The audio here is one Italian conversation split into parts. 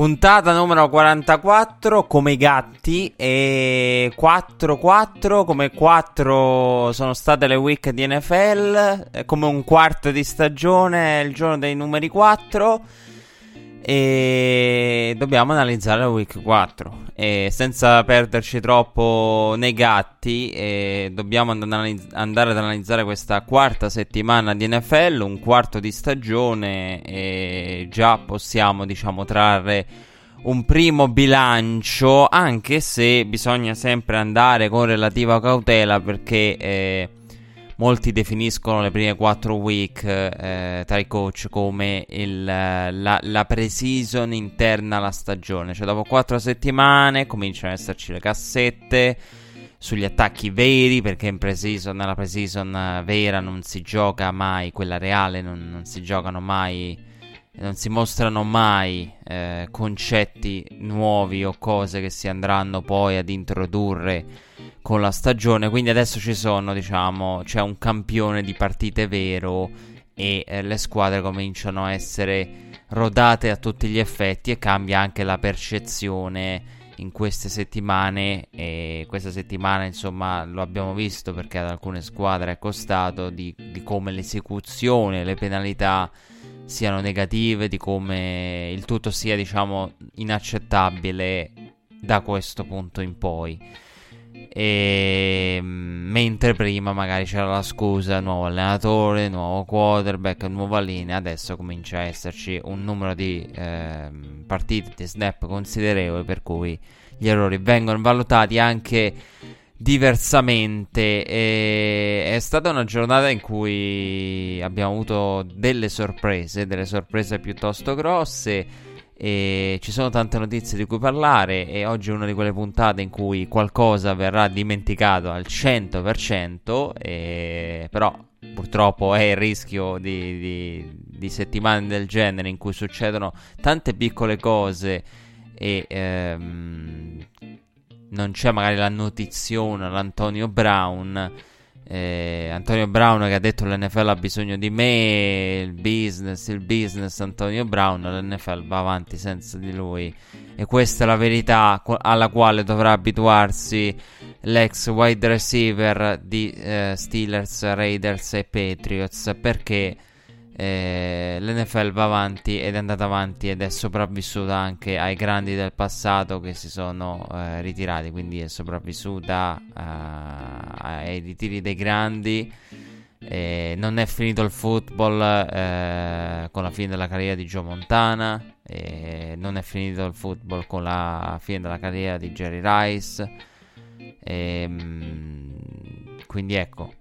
Puntata numero 44 come i gatti e 4-4 come 4 sono state le week di NFL, come un quarto di stagione, il giorno dei numeri 4 e dobbiamo analizzare la week 4 e senza perderci troppo nei gatti dobbiamo andare ad analizzare questa quarta settimana di NFL, un quarto di stagione e già possiamo diciamo trarre un primo bilancio anche se bisogna sempre andare con relativa cautela perché eh, molti definiscono le prime 4 week eh, tra i coach come il, la, la pre-season interna alla stagione. Cioè, dopo 4 settimane cominciano ad esserci le cassette sugli attacchi veri. Perché in pre-season, nella pre-season eh, vera non si gioca mai, quella reale non, non si giocano mai. Non si mostrano mai eh, concetti nuovi o cose che si andranno poi ad introdurre con la stagione. Quindi adesso ci sono, diciamo, c'è un campione di partite vero e eh, le squadre cominciano a essere rodate a tutti gli effetti e cambia anche la percezione in queste settimane e questa settimana insomma lo abbiamo visto perché ad alcune squadre è costato di, di come l'esecuzione, le penalità siano negative, di come il tutto sia diciamo inaccettabile da questo punto in poi. E mm, mentre prima magari c'era la scusa nuovo allenatore, nuovo quarterback, nuova linea, adesso comincia a esserci un numero di ehm, partite, di snap considerevole per cui gli errori vengono valutati anche diversamente. E è stata una giornata in cui abbiamo avuto delle sorprese, delle sorprese piuttosto grosse. E ci sono tante notizie di cui parlare e oggi è una di quelle puntate in cui qualcosa verrà dimenticato al 100%, e... però purtroppo è il rischio di, di, di settimane del genere in cui succedono tante piccole cose e ehm, non c'è magari la notiziona, l'Antonio Brown. Eh, Antonio Brown che ha detto l'NFL ha bisogno di me, il business, il business Antonio Brown, l'NFL va avanti senza di lui e questa è la verità alla quale dovrà abituarsi l'ex wide receiver di eh, Steelers, Raiders e Patriots perché eh, l'NFL va avanti ed è andata avanti ed è sopravvissuta anche ai grandi del passato che si sono eh, ritirati, quindi è sopravvissuta eh, ai ritiri dei grandi. Eh, non è finito il football eh, con la fine della carriera di Joe Montana, eh, non è finito il football con la fine della carriera di Jerry Rice. Ehm, quindi ecco,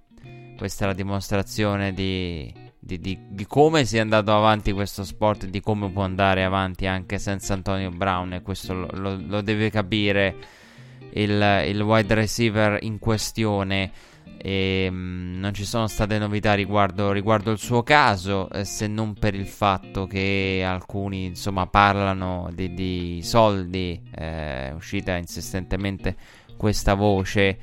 questa è la dimostrazione di, di, di, di, come sia andato avanti questo sport e di come può andare avanti anche senza Antonio Brown e questo lo, lo, lo deve capire il, il, wide receiver in questione. E mh, non ci sono state novità riguardo, riguardo il suo caso eh, se non per il fatto che alcuni insomma parlano di, di soldi eh, è uscita insistentemente questa voce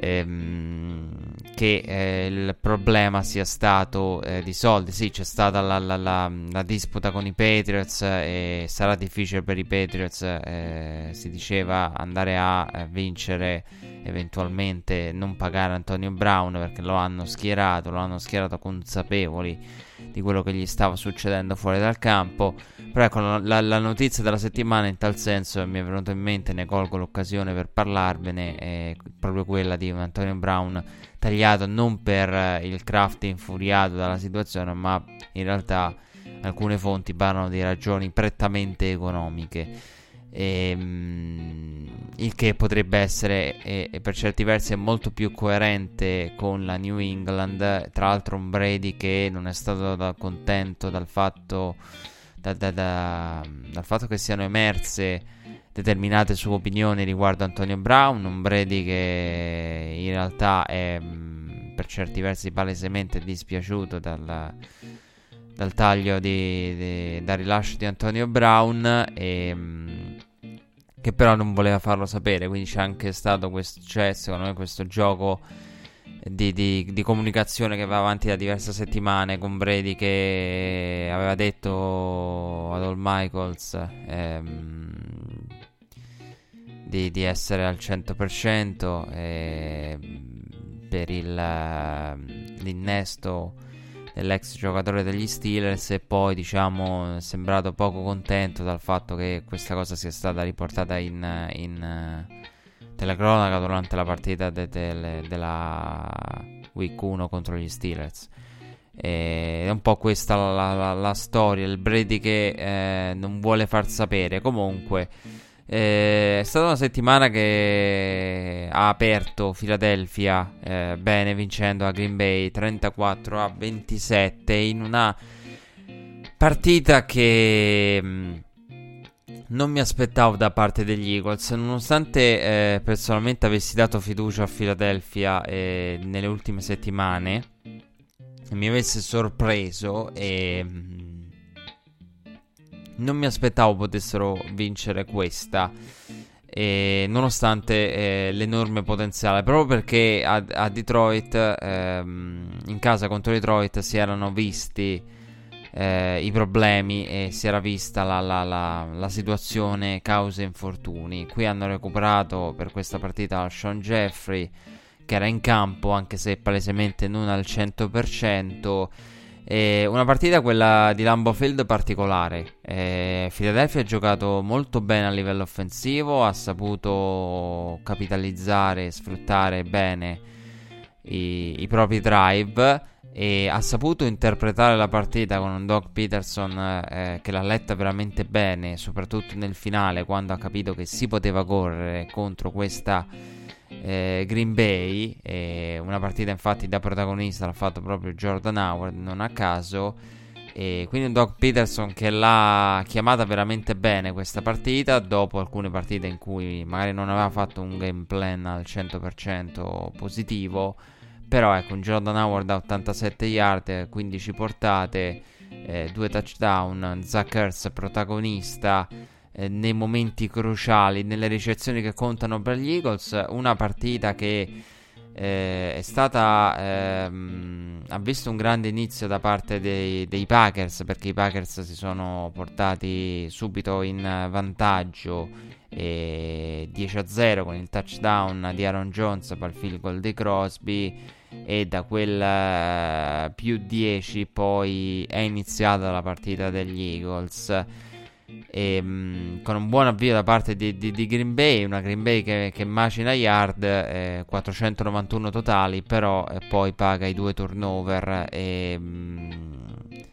ehm, che eh, il problema sia stato eh, di soldi. Sì, c'è stata la, la, la, la, disputa con i Patriots e sarà difficile per i Patriots, eh, si diceva, andare a eh, vincere eventualmente, non pagare Antonio Brown perché lo hanno schierato, lo hanno schierato consapevoli di quello che gli stava succedendo fuori dal campo. Però ecco, la, la, notizia della settimana in tal senso mi è venuta in mente, ne colgo l'occasione per parlarvene, è proprio quella di Antonio Brown tagliato non per il craft infuriato dalla situazione, ma in realtà alcune fonti parlano di ragioni prettamente economiche. E, um, il che potrebbe essere e, e per certi versi è molto più coerente con la New England. Tra l'altro, un Brady che non è stato da contento dal fatto, da, da, da, dal fatto che siano emerse determinate sue opinioni riguardo Antonio Brown. Un Brady che in realtà è per certi versi palesemente dispiaciuto dal dal taglio di, di, dal rilascio di Antonio Brown e, mm, che però non voleva farlo sapere quindi c'è anche stato questo cioè, secondo me questo gioco di, di, di, comunicazione che va avanti da diverse settimane con Brady che aveva detto ad All Michaels ehm, di, di, essere al 100% eh, per il, l'innesto dell'ex giocatore degli Steelers e poi diciamo è sembrato poco contento dal fatto che questa cosa sia stata riportata in, in telecronaca durante la partita de- de- della Week 1 contro gli Steelers. E è un po' questa la, la, la storia, il Brady che eh, non vuole far sapere. Comunque eh, è stata una settimana che ha aperto Philadelphia eh, bene vincendo a Green Bay 34 a 27 in una partita che mh, mm, non mi aspettavo da parte degli Eagles nonostante eh, personalmente avessi dato fiducia a Philadelphia eh, nelle ultime settimane mi avesse sorpreso e mm, non mi aspettavo potessero vincere questa. E nonostante eh, l'enorme potenziale, proprio perché a, a Detroit, ehm, in casa contro Detroit, si erano visti eh, i problemi e si era vista la, la, la, la situazione causa infortuni. Qui hanno recuperato per questa partita Sean Jeffrey, che era in campo, anche se palesemente non al 100%. E una partita, quella di Lambo Field, particolare. Eh, Philadelphia ha giocato molto bene a livello offensivo, ha saputo capitalizzare e sfruttare bene i, i, propri drive e ha saputo interpretare la partita con un Doc Peterson eh, che l'ha letta veramente bene, soprattutto nel finale quando ha capito che si poteva correre contro questa eh, Green Bay, eh, una partita infatti da protagonista l'ha fatto proprio Jordan Howard, non a caso. E quindi Doc Peterson che l'ha chiamata veramente bene questa partita dopo alcune partite in cui magari non aveva fatto un game plan al 100% positivo però ecco un Jordan Howard a 87 yard 15 portate eh, due touchdown Zach Ertz protagonista eh, nei momenti cruciali, nelle ricezioni che contano per gli Eagles. Una partita che eh, è stata ehm, ha visto un grande inizio da parte dei, dei, Packers perché i Packers si sono portati subito in vantaggio eh, 10 a 0 con il touchdown di Aaron Jones per il field goal di Crosby e da quel più 10 poi è iniziata la partita degli Eagles. E, mh, con un buon avvio da parte di, di, di, Green Bay, una Green Bay che, che macina yard, eh, 491 totali, però eh, poi paga i due turnover e... Mh,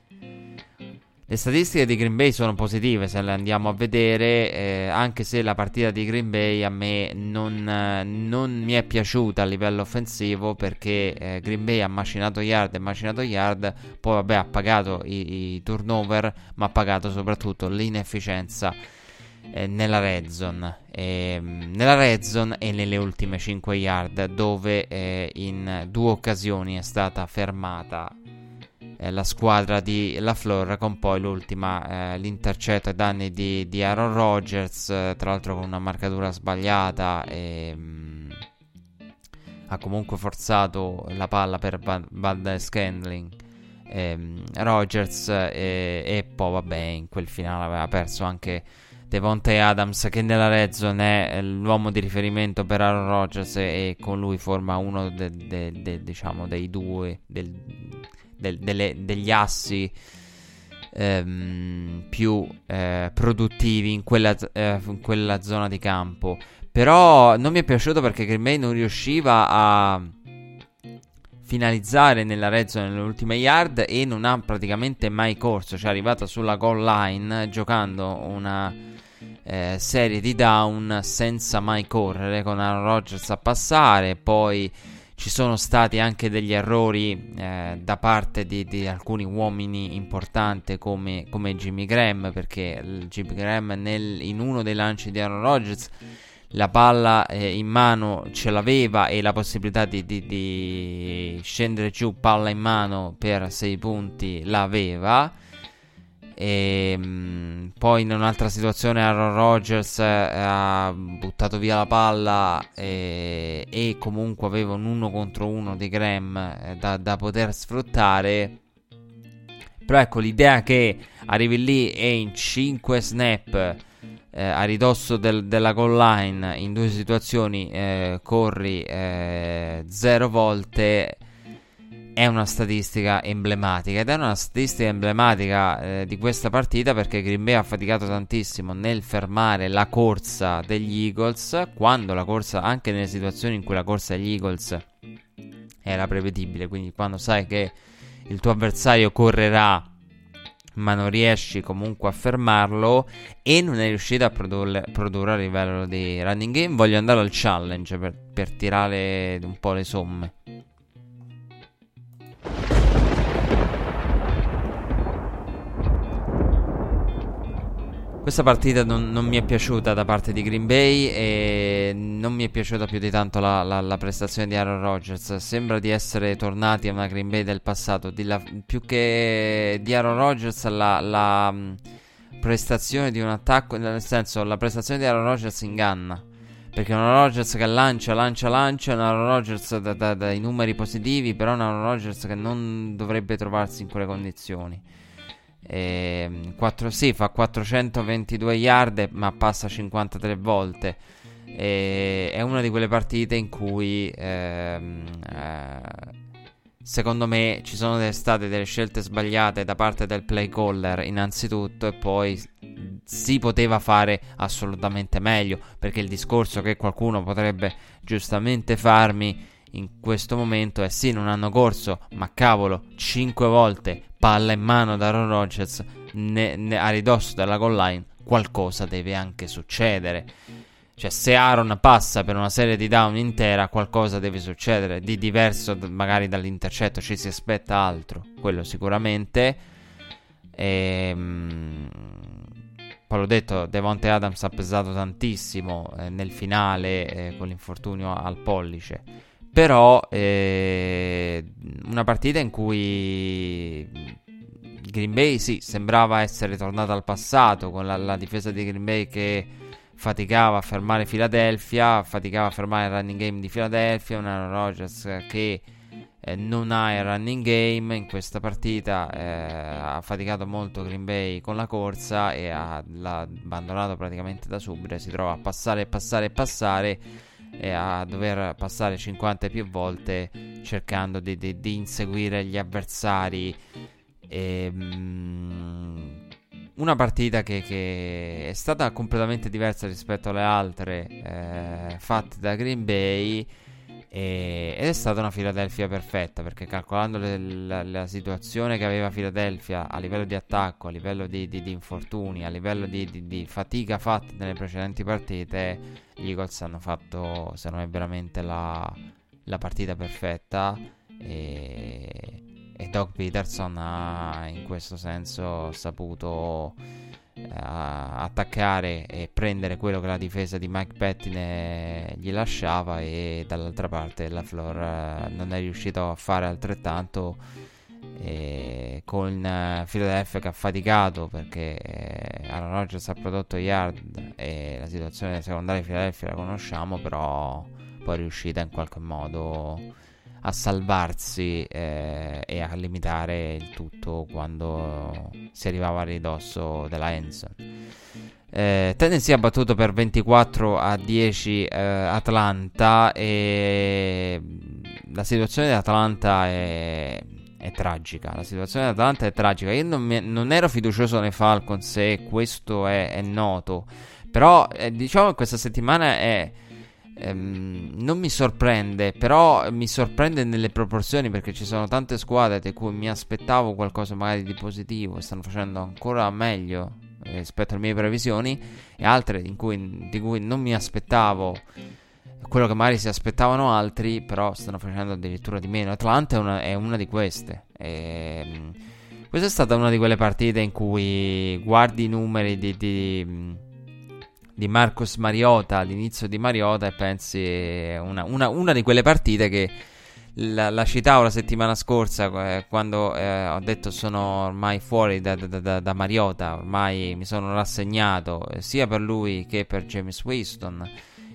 le statistiche di Green Bay sono positive se le andiamo a vedere, eh, anche se la partita di Green Bay a me non, non mi è piaciuta a livello offensivo perché eh, Green Bay ha macinato yard e macinato yard, poi vabbè ha pagato i, i turnover, ma ha pagato soprattutto l'inefficienza eh, nella red zone, ehm, nella red zone e nelle ultime 5 yard dove eh, in due occasioni è stata fermata eh, la squadra di LaFleur con poi l'ultima eh, l'intercetto ai danni di, di Aaron Rodgers eh, tra l'altro con una marcatura sbagliata e mh, mm, ha comunque forzato la palla per bad Scandling. Ehm, Rodgers e, e poi vabbè in quel finale aveva perso anche Devontae Adams che nella red zone è l'uomo di riferimento per Aaron Rodgers e, e con lui forma uno de, de, de, diciamo, dei due del, del, delle, degli assi ehm, più eh, produttivi in quella, eh, in quella, zona di campo. Però non mi è piaciuto perché Green Bay non riusciva a finalizzare nella red zone nelle ultime yard e non ha praticamente mai corso, cioè è arrivata sulla goal line giocando una eh, serie di down senza mai correre con Aaron Rodgers a passare, poi ci sono stati anche degli errori eh, da parte di, di, alcuni uomini importanti come, come Jimmy Graham perché Jimmy Graham nel, in uno dei lanci di Aaron Rodgers la palla eh, in mano ce l'aveva e la possibilità di, di, di scendere giù palla in mano per 6 punti l'aveva. E, ehm, poi in un'altra situazione Aaron Rodgers eh, ha buttato via la palla eh, e comunque aveva un 1 contro 1 di Graham eh, da, da poter sfruttare. Però ecco l'idea che arrivi lì e in 5 snap eh, a ridosso del, della goal line in due situazioni eh, corri eh, zero volte è una statistica emblematica ed è una statistica emblematica eh, di questa partita perché Green Bay ha faticato tantissimo nel fermare la corsa degli Eagles quando la corsa anche nelle situazioni in cui la corsa degli Eagles era prevedibile quindi quando sai che il tuo avversario correrà ma non riesci comunque a fermarlo e non è riuscito a produrre, produrre a livello di running game, voglio andare al challenge per, per tirare un po' le somme. Questa partita non, non, mi è piaciuta da parte di Green Bay e non mi è piaciuta più di tanto la, la, la prestazione di Aaron Rodgers. Sembra di essere tornati a una Green Bay del passato. La, più che di Aaron Rodgers, la, mh, prestazione di un attacco, nel senso, la prestazione di Aaron Rodgers inganna. Perché un Aaron Rodgers che lancia, lancia, lancia, un Aaron Rodgers da, da, dai numeri positivi, però un Aaron Rodgers che non dovrebbe trovarsi in quelle condizioni. E, 4, sì, fa 422 yard, ma passa 53 volte. E, è una di quelle partite in cui ehm, eh, secondo me ci sono state delle scelte sbagliate da parte del play caller innanzitutto e poi si poteva fare assolutamente meglio perché il discorso che qualcuno potrebbe giustamente farmi in questo momento è sì non hanno corso ma cavolo 5 volte palla in mano da Aaron Rodgers ne, ne, a ridosso della goal line, qualcosa deve anche succedere. Cioè, se Aaron passa per una serie di down intera, qualcosa deve succedere. Di diverso, magari dall'intercetto, ci si aspetta altro. Quello sicuramente. E, ehm, poi l'ho detto, Devonte Adams ha pesato tantissimo eh, nel finale eh, con l'infortunio al pollice. Però eh, una partita in cui Green Bay sì, sembrava essere tornata al passato con la, la, difesa di Green Bay che faticava a fermare Philadelphia, faticava a fermare il running game di Philadelphia, un Aaron Rodgers che eh, non ha il running game in questa partita, eh, ha faticato molto Green Bay con la corsa e ha abbandonato praticamente da subito, si trova a passare, passare, passare e a dover passare 50 più volte cercando di, di, di inseguire gli avversari. E, um, una partita che, che, è stata completamente diversa rispetto alle altre eh, fatte da Green Bay e, ed è stata una Philadelphia perfetta perché calcolando le, la, la, situazione che aveva Philadelphia a livello di attacco, a livello di, di, di infortuni, a livello di, di, fatica fatta nelle precedenti partite, gli Eagles hanno fatto, se non è veramente la, la partita perfetta. E, e Doug Peterson ha in questo senso saputo attaccare e prendere quello che la difesa di Mike Pettine gli lasciava e dall'altra parte la Flor eh, non è riuscito a fare altrettanto e con Philadelphia che ha faticato perché eh, Aaron Rodgers ha prodotto yard e la situazione secondaria di Philadelphia la conosciamo però poi è riuscita in qualche modo a salvarsi eh, e a limitare il tutto quando si arrivava a ridosso della Enson. Eh, Tennessee ha battuto per 24 a 10 eh, Atlanta e la situazione di Atlanta è, è, tragica. La situazione di Atlanta è tragica. Io non, mi, non ero fiducioso nei Falcons e questo è, è noto. Però eh, diciamo che questa settimana è ehm, non mi sorprende, però mi sorprende nelle proporzioni perché ci sono tante squadre di cui mi aspettavo qualcosa magari di positivo e stanno facendo ancora meglio rispetto alle mie previsioni e altre cui, di cui non mi aspettavo quello che magari si aspettavano altri, però stanno facendo addirittura di meno. Atlanta è una, è una di queste. E, ehm, questa è stata una di quelle partite in cui guardi i numeri di, di, di Marcos Mariota all'inizio di Mariota e pensi una, una, una di quelle partite che la, la, citavo la settimana scorsa eh, quando eh, ho detto sono ormai fuori da, da, da, da, Mariota, ormai mi sono rassegnato eh, sia per lui che per James Winston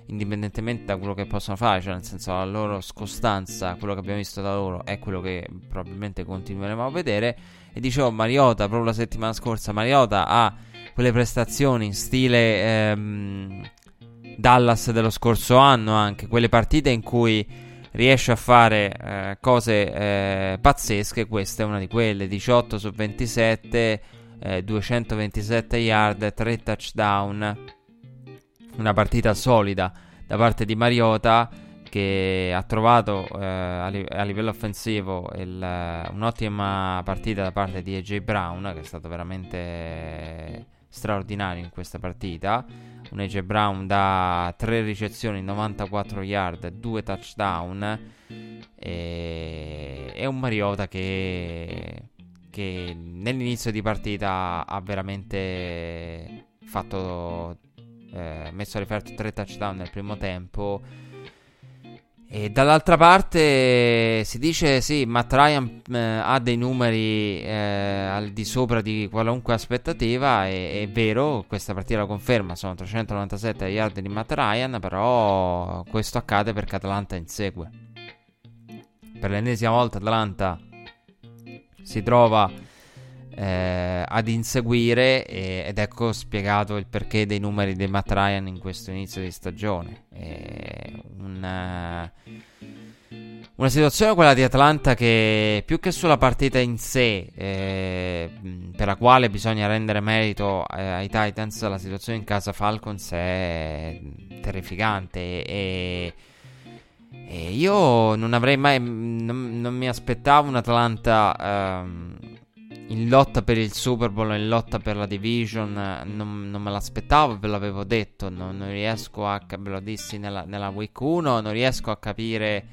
indipendentemente da quello che possono fare, cioè nel senso la loro scostanza, quello che abbiamo visto da loro è quello che probabilmente continueremo a vedere. E dicevo, Mariota, proprio la settimana scorsa, Mariota ha quelle prestazioni in stile ehm, Dallas dello scorso anno, anche quelle partite in cui riesce a fare eh, cose eh, pazzesche. Questa è una di quelle: 18 su 27, eh, 227 yard, 3 touchdown una partita solida da parte di Mariota che ha trovato eh, a, li- a, livello offensivo il, un'ottima partita da parte di AJ Brown che è stato veramente straordinario in questa partita un AJ Brown da 3 ricezioni 94 yard 2 touchdown e, e un Mariota che, che nell'inizio di partita ha veramente fatto eh, messo a referto tre touchdown nel primo tempo. E dall'altra parte si dice sì, Matt Ryan eh, ha dei numeri eh, al di sopra di qualunque aspettativa, e, è vero, questa partita la conferma, sono 397 yard di Matt Ryan, però questo accade perché Atlanta insegue. Per l'ennesima volta Atlanta si trova eh, ad inseguire e, ed ecco spiegato il perché dei numeri di Matt Ryan in questo inizio di stagione. Una, una, situazione quella di Atlanta che più che sulla partita in sé, eh, per la quale bisogna rendere merito eh, ai Titans, la situazione in casa Falcons è terrificante e, e io non avrei mai, non, non mi aspettavo un Atlanta... Ehm, in lotta per il Super Bowl, in lotta per la division, non, non me l'aspettavo, ve l'avevo detto, non, non riesco a, ve lo dissi nella, nella, week 1, non riesco a capire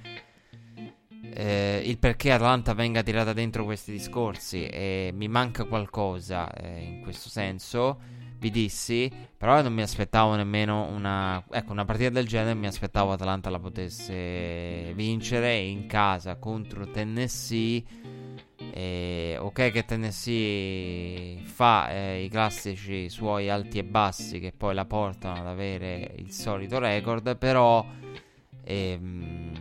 eh, il perché Atlanta venga tirata dentro questi discorsi e mi manca qualcosa eh, in questo senso. Vi dissi, però non mi aspettavo nemmeno una, ecco, una partita del genere, mi aspettavo Atlanta la potesse vincere in casa contro Tennessee e, ok che Tennessee fa eh, i classici suoi alti e bassi che poi la portano ad avere il solito record, però ehm,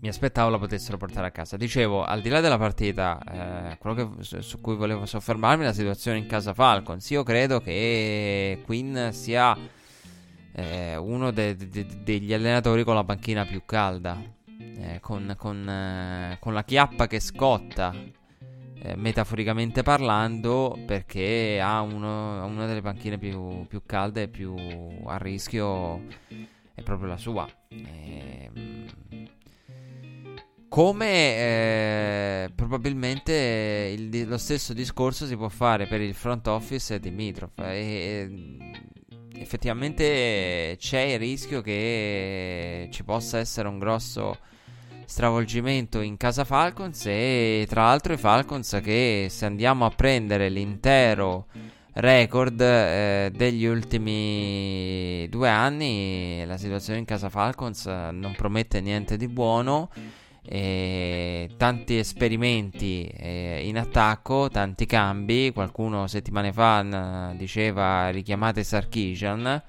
mi aspettavo la potessero portare a casa. Dicevo, al di là della partita, eh, quello che, su cui volevo soffermarmi, la situazione in casa Falcons. Io credo che Quinn sia eh, uno de- de- degli allenatori con la panchina più calda eh, con, con, eh, con, la chiappa che scotta, eh, metaforicamente parlando, perché ha uno, una delle panchine più, più, calde e più a rischio, è proprio la sua. Ehm, come eh, probabilmente il, lo stesso discorso si può fare per il front office di Dimitrov. E, e, effettivamente c'è il rischio che ci possa essere un grosso stravolgimento in casa Falcons e tra l'altro i Falcons che se andiamo a prendere l'intero record eh, degli ultimi due anni la situazione in casa Falcons non promette niente di buono eh, tanti esperimenti eh, in attacco, tanti cambi. Qualcuno settimane fa n- diceva richiamate Sarkisian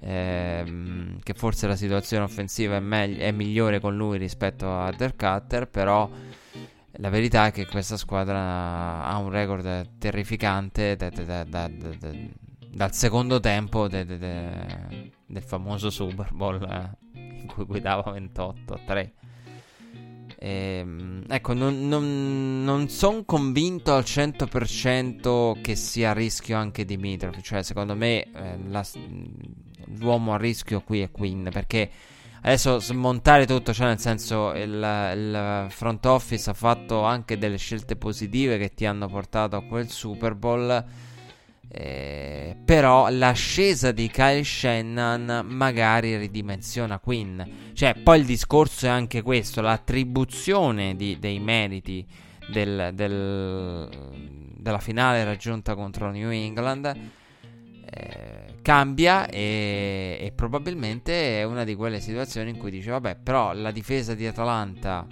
ehm, che forse la situazione offensiva è, megli- è, migliore con lui rispetto a Dirk Cutter, però la verità è che questa squadra ha un record terrificante da, da, da, dal secondo tempo de, de, de, del famoso Super Bowl eh, in cui guidava 28 a 3. Ehm, ecco, non, non, non sono convinto al 100% che sia a rischio anche Dimitrov. Cioè, secondo me, eh, la, l'uomo a rischio qui è Quinn perché adesso smontare tutto, cioè nel senso il, il, front office ha fatto anche delle scelte positive che ti hanno portato a quel Super Bowl. Eh, però l'ascesa di Kyle Shannon magari ridimensiona Quinn. Cioè, poi il discorso è anche questo: l'attribuzione di, dei meriti del, del, della finale raggiunta contro New England eh, cambia e, e, probabilmente è una di quelle situazioni in cui dice vabbè però la difesa di Atalanta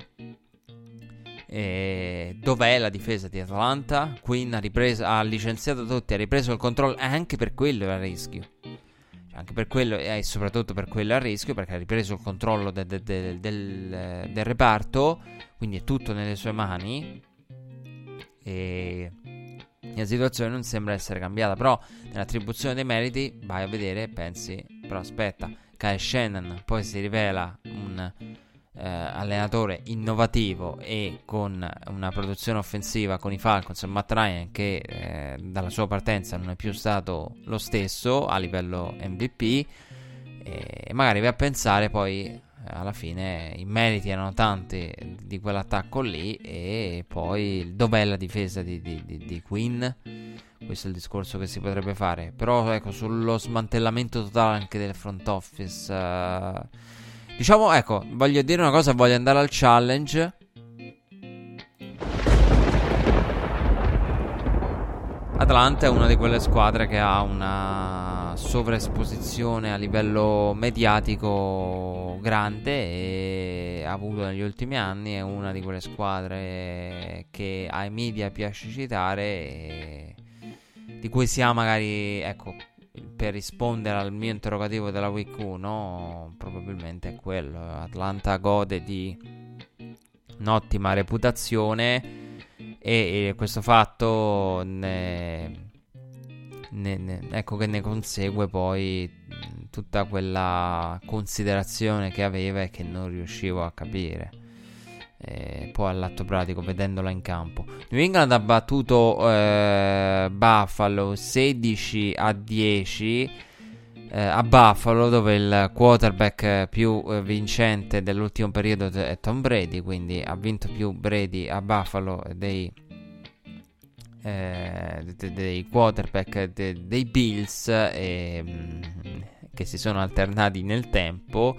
eh, dov'è la difesa di Atalanta? Quinn ha, ripreso, ha licenziato tutti, ha ripreso il controllo anche per quello era a rischio cioè, anche per quello e soprattutto per quello a rischio perché ha ripreso il controllo de, de, de, del, del reparto quindi è tutto nelle sue mani e la situazione non sembra essere cambiata, però nell'attribuzione dei meriti vai a vedere e pensi, però aspetta, Kyle Shannon poi si rivela un eh, allenatore innovativo e con una produzione offensiva con i Falcons e Matt Ryan che eh, dalla sua partenza non è più stato lo stesso a livello MVP e magari vai a pensare poi alla fine i meriti erano tanti di quell'attacco lì e poi dov'è la difesa di, di, di, di Queen? Questo è il discorso che si potrebbe fare. Però ecco, sullo smantellamento totale anche del front office. Uh, diciamo, ecco, voglio dire una cosa, voglio andare al challenge. Atlanta è una di quelle squadre che ha una sovraesposizione a livello mediatico grande e ha avuto negli ultimi anni è una di quelle squadre che ai media piace citare e di cui si ha magari ecco per rispondere al mio interrogativo della week 1 probabilmente è quello. Atlanta gode di un'ottima reputazione e, e questo fatto ne, ne, ne, ecco che ne consegue poi tutta quella considerazione che aveva e che non riuscivo a capire. E poi all'atto pratico, vedendola in campo. New England ha battuto eh, Buffalo 16 a 10 eh, a Buffalo, dove il quarterback più eh, vincente dell'ultimo periodo è Tom Brady. Quindi ha vinto più Brady a Buffalo dei eh, dei quarterback de, dei Bills e, mm, che si sono alternati nel tempo,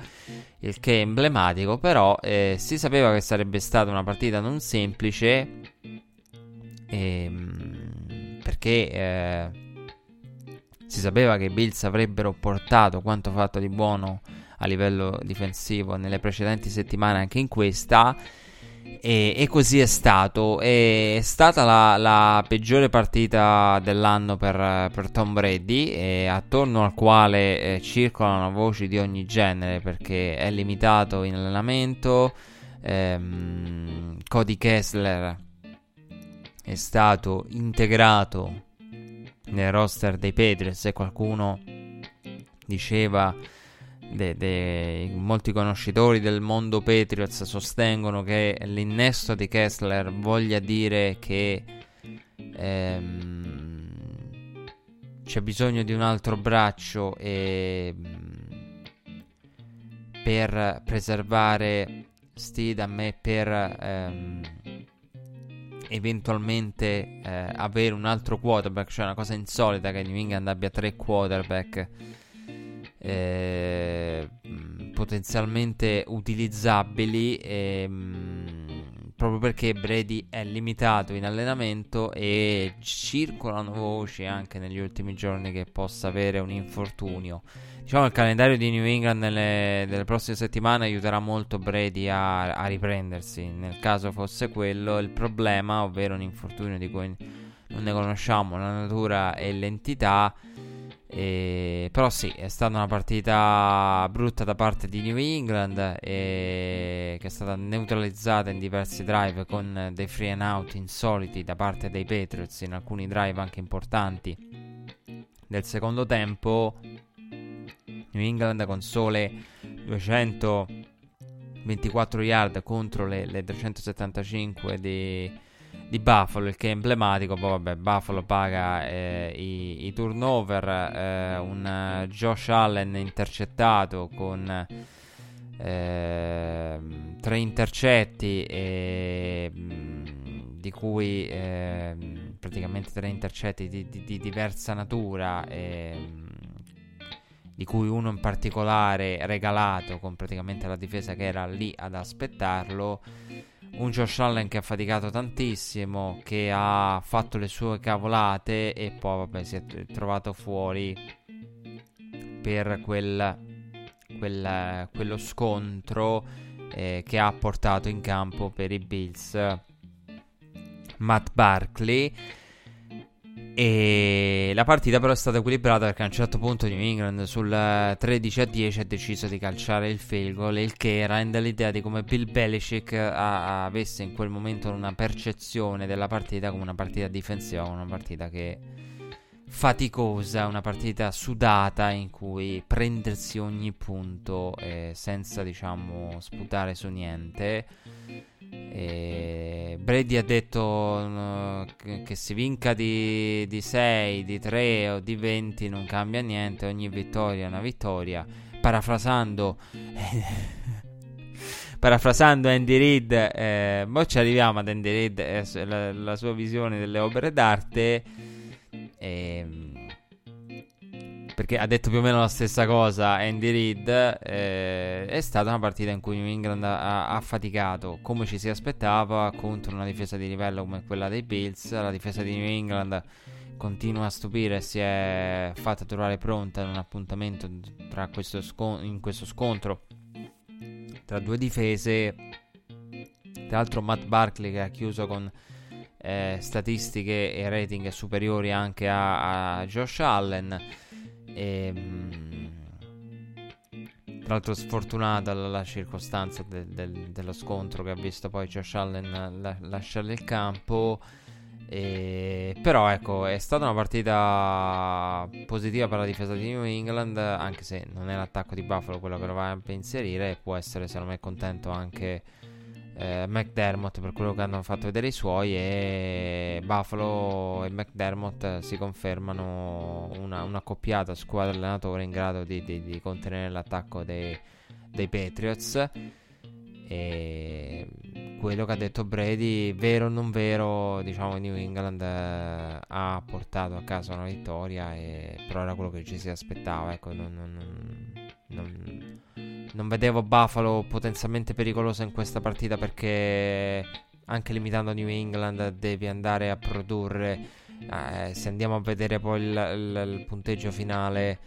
il che è emblematico, però eh, si sapeva che sarebbe stata una partita non semplice ehm, perché eh, si sapeva che i Bills avrebbero portato quanto fatto di buono a livello difensivo nelle precedenti settimane anche in questa e, e, così è stato. È stata la, la peggiore partita dell'anno per, per Tom Brady, attorno al quale eh, circolano voci di ogni genere perché è limitato in allenamento. Ehm, Cody Kessler è stato integrato nel roster dei Patriots e qualcuno diceva de, de, molti conoscitori del mondo Patriots sostengono che l'innesto di Kessler voglia dire che ehm, c'è bisogno di un altro braccio e, per preservare Steedham e per ehm, eventualmente eh, avere un altro quarterback, cioè una cosa insolita che New England abbia tre quarterback eh, potenzialmente utilizzabili ehm, proprio perché Brady è limitato in allenamento e circolano voci anche negli ultimi giorni che possa avere un infortunio. Diciamo il calendario di New England nelle, nelle prossime settimane aiuterà molto Brady a, a, riprendersi nel caso fosse quello il problema, ovvero un infortunio di cui non ne conosciamo la natura e l'entità. E, però sì, è stata una partita brutta da parte di New England e, che è stata neutralizzata in diversi drive con dei free and out insoliti da parte dei Patriots in alcuni drive anche importanti del secondo tempo. New England con sole 224 yard contro le, le 375 di, di Buffalo, il che è emblematico. Poi vabbè, Buffalo paga eh, i, i, turnover. Eh, un Josh Allen intercettato con eh, tre intercetti, e, mm, di cui ehm, praticamente tre intercetti di, di, di diversa natura. E, mm, di cui uno in particolare regalato con praticamente la difesa che era lì ad aspettarlo un Josh Allen che ha faticato tantissimo, che ha fatto le sue cavolate e poi vabbè si è trovato fuori per quel, quel, quello scontro eh, che ha portato in campo per i Bills Matt Barkley e la partita però è stata equilibrata perché a un certo punto New England sul 13 a 10 ha deciso di calciare il field goal, il che rende l'idea di come Bill Belichick a- avesse in quel momento una percezione della partita come una partita difensiva, una partita che faticosa, una partita sudata in cui prendersi ogni punto eh, senza diciamo sputare su niente e Brady ha detto uh, che, si vinca di, di 6, di 3 o di 20 non cambia niente, ogni vittoria è una vittoria. Parafrasando, parafrasando Andy Reid, eh, ci arriviamo ad Andy Reid e la, la, sua visione delle opere d'arte. Eh, perché ha detto più o meno la stessa cosa Andy Reid, eh, è stata una partita in cui New England ha, ha, faticato come ci si aspettava contro una difesa di livello come quella dei Bills, la difesa di New England continua a stupire, si è fatta trovare pronta in un appuntamento questo scon- in questo scontro tra due difese, tra l'altro Matt Barkley che ha chiuso con eh, statistiche e rating superiori anche a, a Josh Allen e, ehm, tra l'altro sfortunata la, la circostanza de, de, dello scontro che ha visto poi Josh Allen la, lasciare il campo. E, però ecco, è stata una partita positiva per la difesa di New England, anche se non è l'attacco di Buffalo quello che lo va a inserire, può essere secondo me contento anche eh, McDermott per quello che hanno fatto vedere i suoi e Buffalo e McDermott si confermano una, una coppiata squadra allenatore in grado di, di, di contenere l'attacco dei, dei Patriots e quello che ha detto Brady, vero o non vero, diciamo New England eh, ha portato a casa una vittoria, e, però era quello che ci si aspettava. Ecco, non, non, non, non vedevo Buffalo potenzialmente pericolosa in questa partita perché anche limitando New England devi andare a produrre. Eh, se andiamo a vedere poi il, il, il punteggio finale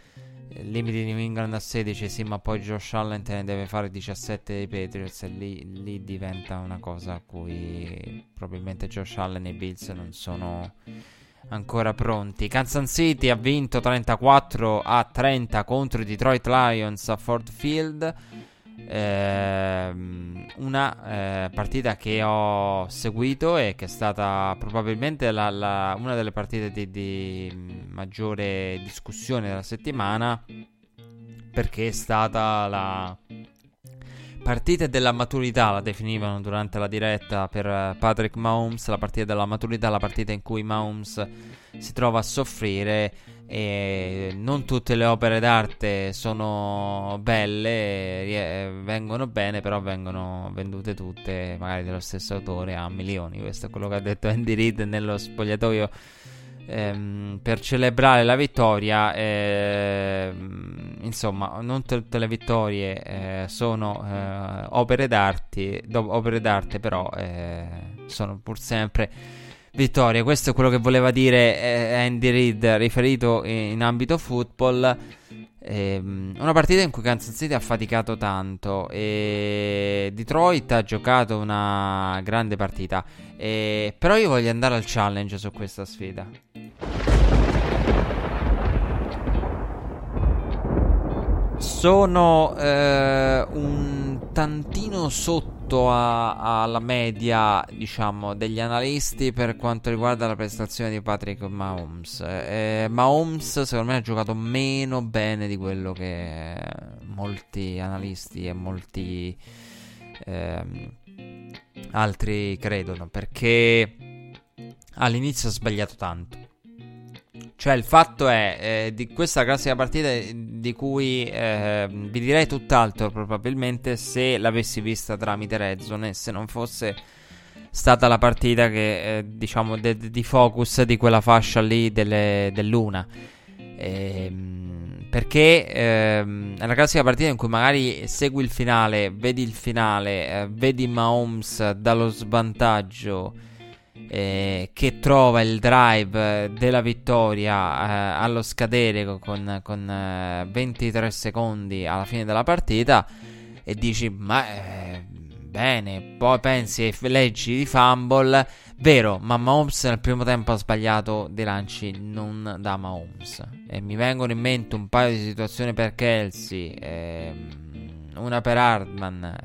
limiti New England a 16, sì, ma poi Josh Allen te ne deve fare 17 dei Patriots e lì, lì, diventa una cosa a cui probabilmente Josh Allen e i Bills non sono ancora pronti. Kansas City ha vinto 34 a 30 contro i Detroit Lions a Ford Field. Eh, una eh, partita che ho seguito e che è stata probabilmente la, la, una delle partite di, di, maggiore discussione della settimana perché è stata la partita della maturità la definivano durante la diretta per Patrick Mahomes la partita della maturità la partita in cui Mahomes si trova a soffrire e non tutte le opere d'arte sono belle, vengono bene, però vengono vendute tutte, magari dello stesso autore, a milioni. Questo è quello che ha detto Andy Reid nello spogliatoio ehm, per celebrare la vittoria. Ehm, insomma, non tutte le vittorie eh, sono eh, opere d'arte, do- opere d'arte, però eh, sono pur sempre vittoria. Questo è quello che voleva dire eh, Andy Reid riferito in ambito football. Ehm, una partita in cui Kansas City ha faticato tanto e Detroit ha giocato una grande partita. E... Però io voglio andare al challenge su questa sfida. Sono eh, un tantino sotto a, alla media, diciamo, degli analisti per quanto riguarda la prestazione di Patrick Mahomes. Eh, Mahomes, secondo me, ha giocato meno bene di quello che molti analisti e molti eh, altri credono, perché all'inizio ha sbagliato tanto. Cioè, il fatto è eh, di questa classica partita di cui eh, vi direi tutt'altro probabilmente se l'avessi vista tramite Redzone, se non fosse stata la partita che eh, diciamo de- di focus di quella fascia lì delle, dell'una. Ehm, perché ehm, è una classica partita in cui magari segui il finale, vedi il finale, eh, vedi Mahomes dallo svantaggio eh, che trova il drive della vittoria eh, allo scadere con, con eh, 23 secondi alla fine della partita e dici ma eh, bene, poi pensi e leggi di fumble, vero, ma Mahomes nel primo tempo ha sbagliato dei lanci non da Mahomes e mi vengono in mente un paio di situazioni per Kelsey, ehm, una per Hardman.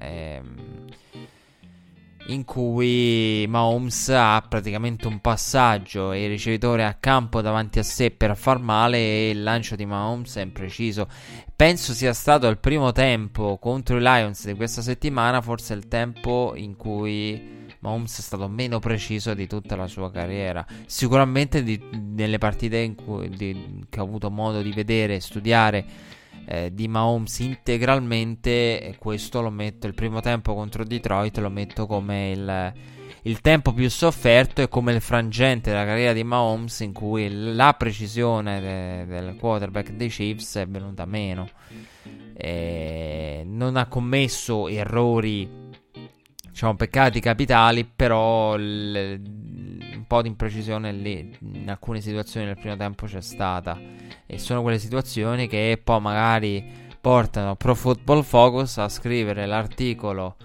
In cui Mahomes ha praticamente un passaggio e il ricevitore a campo davanti a sé per far male e il lancio di Mahomes è impreciso. Penso sia stato il primo tempo contro i Lions di questa settimana, forse il tempo in cui Mahomes è stato meno preciso di tutta la sua carriera. Sicuramente di, nelle partite cui, di, che ho avuto modo di vedere e studiare eh, di Mahomes integralmente. Questo lo metto il primo tempo contro Detroit, lo metto come il, il tempo più sofferto e come il frangente della carriera di Mahomes in cui la precisione de, del quarterback dei Chiefs è venuta meno. E non ha commesso errori, diciamo, peccati capitali, però l, un po' di imprecisione lì in alcune situazioni nel primo tempo c'è stata. E sono quelle situazioni che poi magari portano Pro Football Focus a scrivere l'articolo.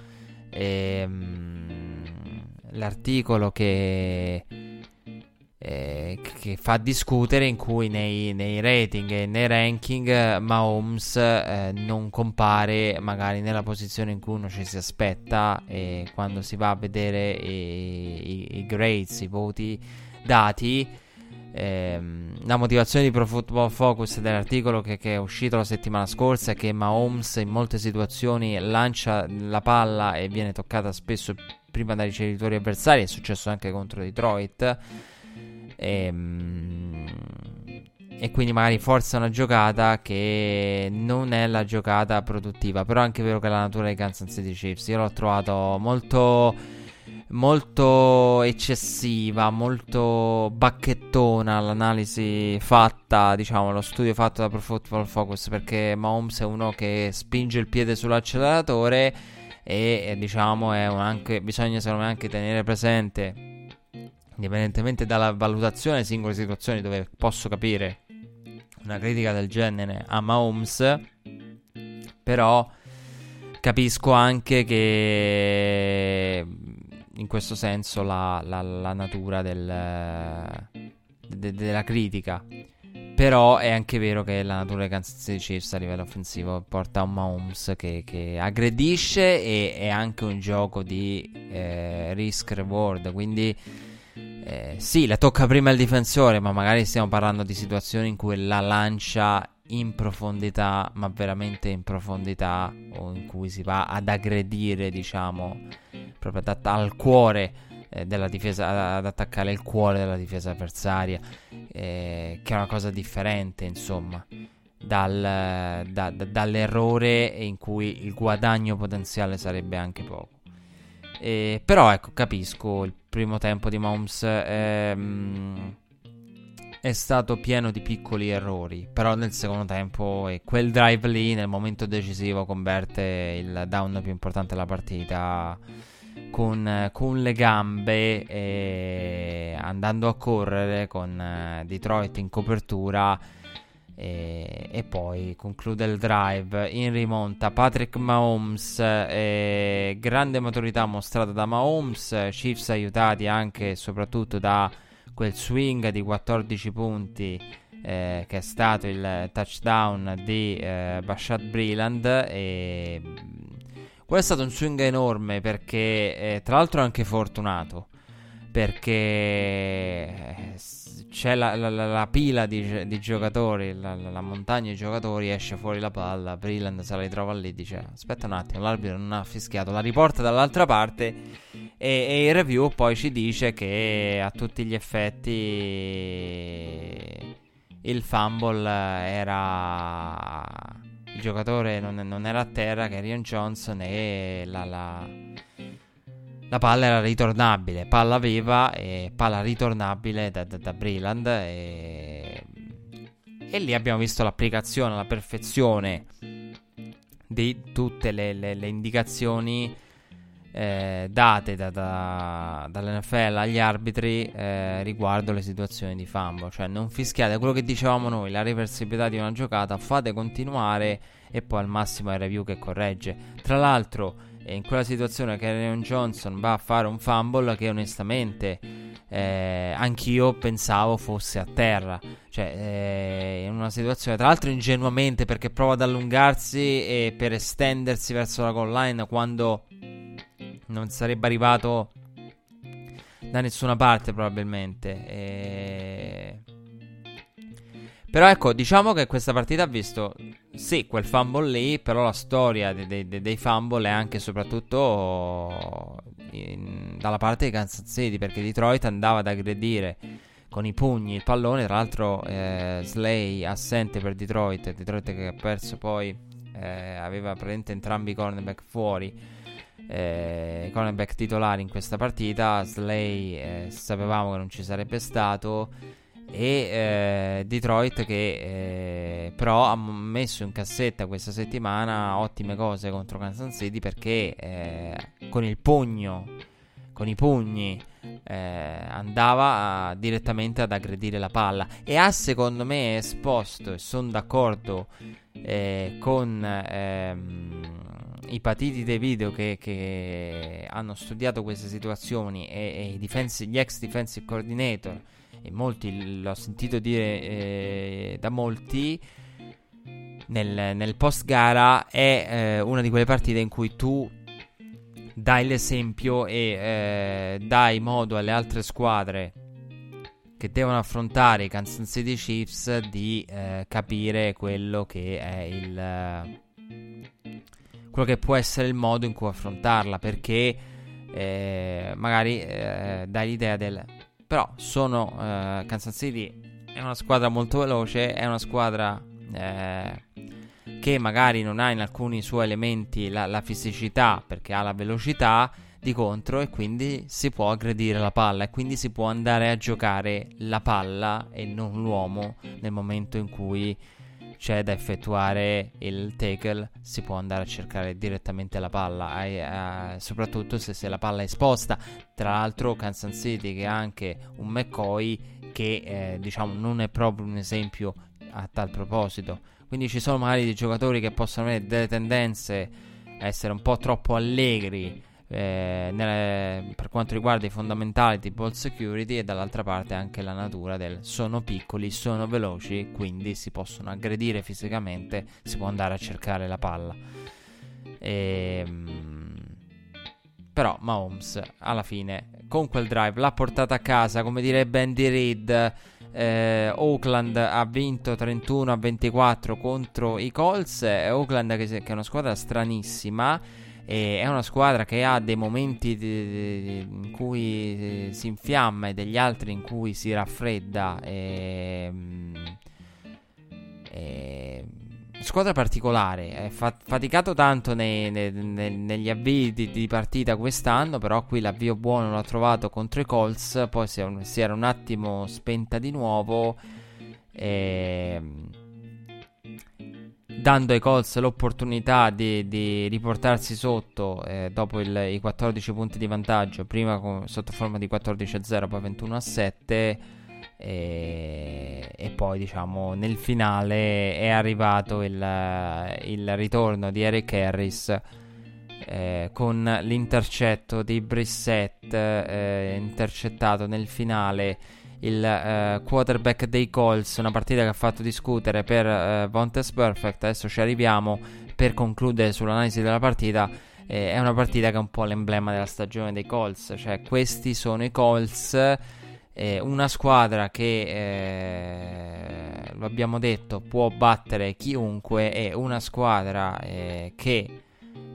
Ehm, l'articolo che, eh, che fa discutere in cui nei, nei, rating e nei ranking Mahomes eh, non compare magari nella posizione in cui uno ci si aspetta e quando si va a vedere i, i, i grades, i voti dati Ehm, la motivazione di Pro Football Focus dell'articolo che, che, è uscito la settimana scorsa è che Mahomes in molte situazioni lancia la palla e viene toccata spesso prima dai ricevitori avversari, è successo anche contro Detroit. Ehm, e quindi magari forza una giocata che non è la giocata produttiva. Però è anche vero che la natura dei Kansas City Chiefs io l'ho trovato molto molto eccessiva, molto bacchettona l'analisi fatta, diciamo, lo studio fatto da Pro Football Focus perché Mahomes è uno che spinge il piede sull'acceleratore e diciamo è anche, bisogna secondo me anche tenere presente indipendentemente dalla valutazione singole situazioni dove posso capire una critica del genere a Mahomes però capisco anche che in questo senso la, la, la natura del, de, della critica. Però è anche vero che la natura dei Kansas City Chiefs a livello offensivo porta a un Mahomes che, che aggredisce e è anche un gioco di eh, risk-reward. Quindi eh, sì, la tocca prima il difensore, ma magari stiamo parlando di situazioni in cui la lancia in profondità, ma veramente in profondità, o in cui si va ad aggredire, diciamo, proprio ad, al cuore eh, della difesa, ad attaccare il cuore della difesa avversaria, eh, che è una cosa differente, insomma, dal, da, da, dall'errore in cui il guadagno potenziale sarebbe anche poco. Eh, però ecco, capisco il primo tempo di Mahomes. Ehm, è stato pieno di piccoli errori, però nel secondo tempo e quel drive lì nel momento decisivo converte il down più importante della partita con, con le gambe e andando a correre con eh, Detroit in copertura e, e, poi conclude il drive in rimonta Patrick Mahomes eh, grande maturità mostrata da Mahomes Chiefs aiutati anche e soprattutto da quel swing di 14 punti eh, che è stato il touchdown di eh, Bashad Breland e quello è stato un swing enorme perché eh, tra l'altro anche fortunato perché eh, c'è la, la, la, la pila di, di giocatori, la, montagna di giocatori, esce fuori la palla, Breland se la ritrova lì, dice aspetta un attimo, l'arbitro non ha fischiato, la riporta dall'altra parte E, e, il review poi ci dice che a tutti gli effetti il fumble era il giocatore non, non era a terra che Rion Johnson e la, la, la, palla era ritornabile. Palla viva e palla ritornabile da, da, da Breland e, e lì abbiamo visto l'applicazione alla perfezione di tutte le, le, le indicazioni eh, date da, da, dall'NFL agli arbitri eh, riguardo le situazioni di fumble. Cioè, non fischiate quello che dicevamo noi, la reversibilità di una giocata, fate continuare e poi al massimo è il review che corregge. Tra l'altro, eh, in quella situazione che Johnson va a fare un fumble che onestamente eh, anch'io pensavo fosse a terra. Cioè, eh, in una situazione, tra l'altro ingenuamente perché prova ad allungarsi e per estendersi verso la goal line quando non sarebbe arrivato da nessuna parte probabilmente. E... Però ecco, diciamo che questa partita ha visto, sì, quel fumble lì, però la storia dei, dei, dei fumble è anche e soprattutto in, dalla parte di Kansas City, perché Detroit andava ad aggredire con i pugni il pallone, tra l'altro eh, Slay assente per Detroit, Detroit che ha perso poi, eh, aveva praticamente entrambi i cornerback fuori eh, cornerback titolare in questa partita. Slay eh, sapevamo che non ci sarebbe stato. E eh, Detroit che eh, però ha messo in cassetta questa settimana ottime cose contro Kansas City perché eh, con il pugno, con i pugni, eh, andava a, direttamente ad aggredire la palla e ha secondo me esposto e sono d'accordo con ehm, i patiti dei video che, che hanno studiato queste situazioni e, e defense, gli ex defensive coordinator, e molti l'ho sentito dire eh, da molti, nel, nel, post gara è eh, una di quelle partite in cui tu dai l'esempio e eh, dai modo alle altre squadre che devono affrontare i Kansas City Chiefs di eh, capire quello che è il quello che può essere il modo in cui affrontarla, perché eh, magari eh, dai l'idea del... Però sono... Eh, Kansas City è una squadra molto veloce, è una squadra eh, che magari non ha in alcuni suoi elementi la, la fisicità, perché ha la velocità di contro e quindi si può aggredire la palla e quindi si può andare a giocare la palla e non l'uomo nel momento in cui c'è da effettuare il tackle, si può andare a cercare direttamente la palla, eh, soprattutto se, se, la palla è esposta. Tra l'altro, Kansas City che ha anche un McCoy che eh, diciamo non è proprio un esempio a tal proposito. Quindi ci sono magari dei giocatori che possono avere delle tendenze a essere un po' troppo allegri eh, nelle, per quanto riguarda i fondamentali di ball security e dall'altra parte anche la natura del sono piccoli, sono veloci, quindi si possono aggredire fisicamente, si può andare a cercare la palla. E, ehm, però Mahomes alla fine con quel drive l'ha portata a casa, come direbbe Andy Reid. Eh, Oakland ha vinto 31 a 24 contro i Colts. Eh, Oakland che, che è una squadra stranissima e è una squadra che ha dei momenti di, in cui si infiamma e degli altri in cui si raffredda. E, e, squadra particolare. È faticato tanto nei, nei, nei, negli avvii di, di, partita quest'anno. Però qui l'avvio buono l'ha trovato contro i Colts. Poi si, si era un attimo spenta di nuovo. E dando ai Colts l'opportunità di, di riportarsi sotto eh, dopo il, i 14 punti di vantaggio, prima con, sotto forma di 14 a 0, poi 21 a 7. E, e poi diciamo nel finale è arrivato il, il ritorno di Eric Harris eh, con l'intercetto di Brissett eh, intercettato nel finale il eh, quarterback dei Colts, una partita che ha fatto discutere per eh, Vontes Perfect. Adesso ci arriviamo per concludere sull'analisi della partita. Eh, è una partita che è un po' l'emblema della stagione dei Colts, cioè questi sono i Colts. Una squadra che, eh, lo abbiamo detto, può battere chiunque, è una squadra eh, che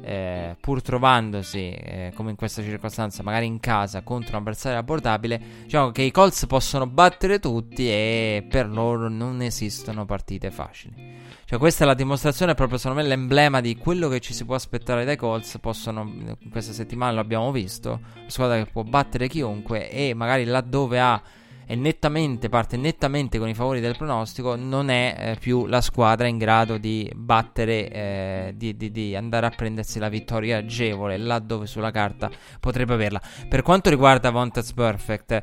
eh, pur trovandosi, eh, come in questa circostanza, magari in casa contro un avversario abbordabile, diciamo che i Colts possono battere tutti e per loro non esistono partite facili. Cioè, questa è la dimostrazione, proprio secondo me, l'emblema di quello che ci si può aspettare dai Colts. Possono, questa settimana l'abbiamo visto, squadra che può battere chiunque e magari laddove ha è nettamente, parte nettamente con i favori del pronostico, non è eh, più la squadra in grado di battere, eh, di, di, di, andare a prendersi la vittoria agevole, laddove sulla carta potrebbe averla. Per quanto riguarda Vantage Perfect,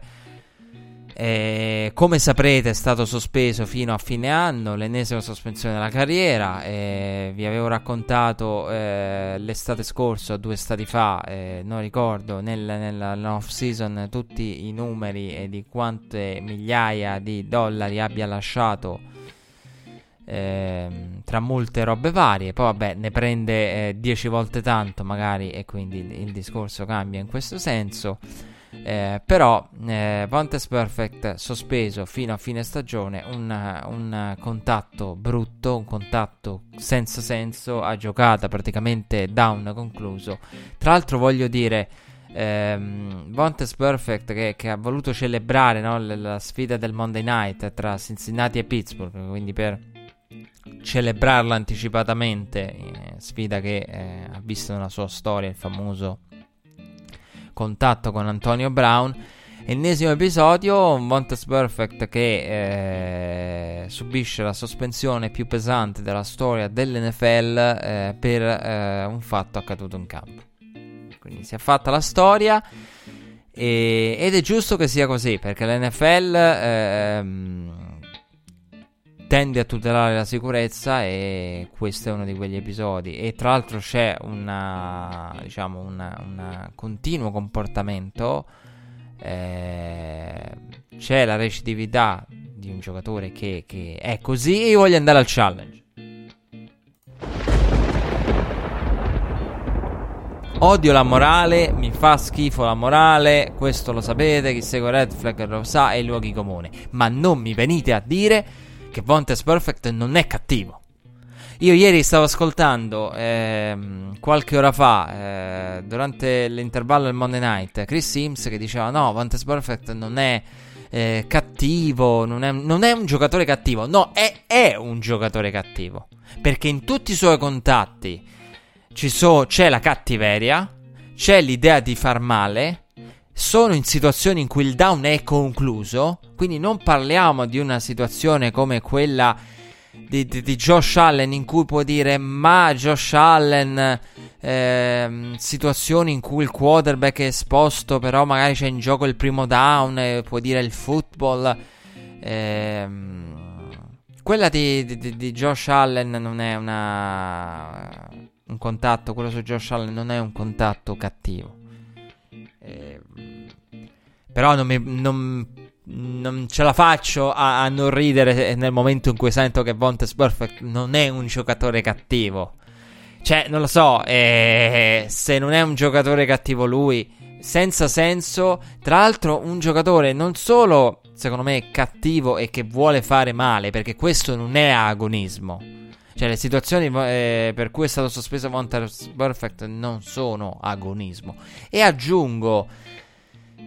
eh, come saprete è stato sospeso fino a fine anno, l'ennesima sospensione della carriera, eh, vi avevo raccontato eh, l'estate scorsa, due stati fa, eh, non ricordo, nel, nell'off season tutti i numeri e di quante migliaia di dollari abbia lasciato ehm, tra molte robe varie, poi vabbè ne prende 10 eh, volte tanto magari e quindi il, il discorso cambia in questo senso. Eh, però eh, Vantes Perfect sospeso fino a fine stagione un, un, contatto brutto, un contatto senza senso, a giocata praticamente down concluso. Tra l'altro voglio dire, ehm, Vantes Perfect che, che, ha voluto celebrare no, la, la sfida del Monday Night tra Cincinnati e Pittsburgh, quindi per celebrarla anticipatamente, eh, sfida che eh, ha visto nella sua storia il famoso contatto con Antonio Brown. Ennesimo episodio, Montes Perfect che eh, subisce la sospensione più pesante della storia dell'NFL eh, per eh, un fatto accaduto in campo. Quindi si è fatta la storia e, ed è giusto che sia così perché l'NFL ehm, tende a tutelare la sicurezza e questo è uno di quegli episodi e tra l'altro c'è una, diciamo, un continuo comportamento eh, c'è la recidività di un giocatore che, che è così e io voglio andare al challenge Odio la morale, mi fa schifo la morale, questo lo sapete, chi segue Red Flag lo sa, è i luoghi comuni. Ma non mi venite a dire che Vontes Perfect non è cattivo. Io ieri stavo ascoltando ehm, qualche ora fa, eh, durante l'intervallo del Monday Night, Chris Sims che diceva: No, Vontes Perfect non è eh, cattivo, non è, non è, un giocatore cattivo. No, è, è, un giocatore cattivo. Perché in tutti i suoi contatti so, c'è la cattiveria, c'è l'idea di far male sono in situazioni in cui il down è concluso, quindi non parliamo di una situazione come quella di, di, di Josh Allen in cui può dire ma Josh Allen eh, situazioni in cui il quarterback è esposto però magari c'è in gioco il primo down eh, può dire il football. Eh, quella di, di, Josh Allen non è una un contatto quello su Josh Allen non è un contatto cattivo eh, però non, mi, non, non, ce la faccio a, a, non ridere nel momento in cui sento che Vontes Perfect non è un giocatore cattivo. Cioè, non lo so, eh, se non è un giocatore cattivo lui, senza senso. Tra l'altro, un giocatore non solo, secondo me, cattivo e che vuole fare male, perché questo non è agonismo. Cioè, le situazioni eh, per cui è stato sospeso Vontes Perfect non sono agonismo. E aggiungo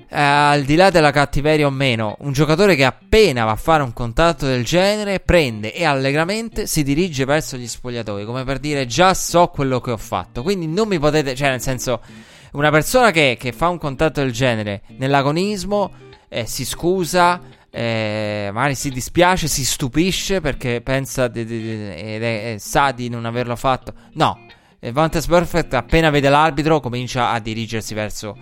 eh, al di là della cattiveria o meno, un giocatore che appena va a fare un contatto del genere prende e allegramente si dirige verso gli spogliatoi, come per dire già so quello che ho fatto. Quindi non mi potete, cioè nel senso, una persona che, che fa un contatto del genere nell'agonismo eh, si scusa, eh, magari si dispiace, si stupisce perché pensa di, di, di, è, è, sa di non averlo fatto. No, Vantes Perfect appena vede l'arbitro comincia a dirigersi verso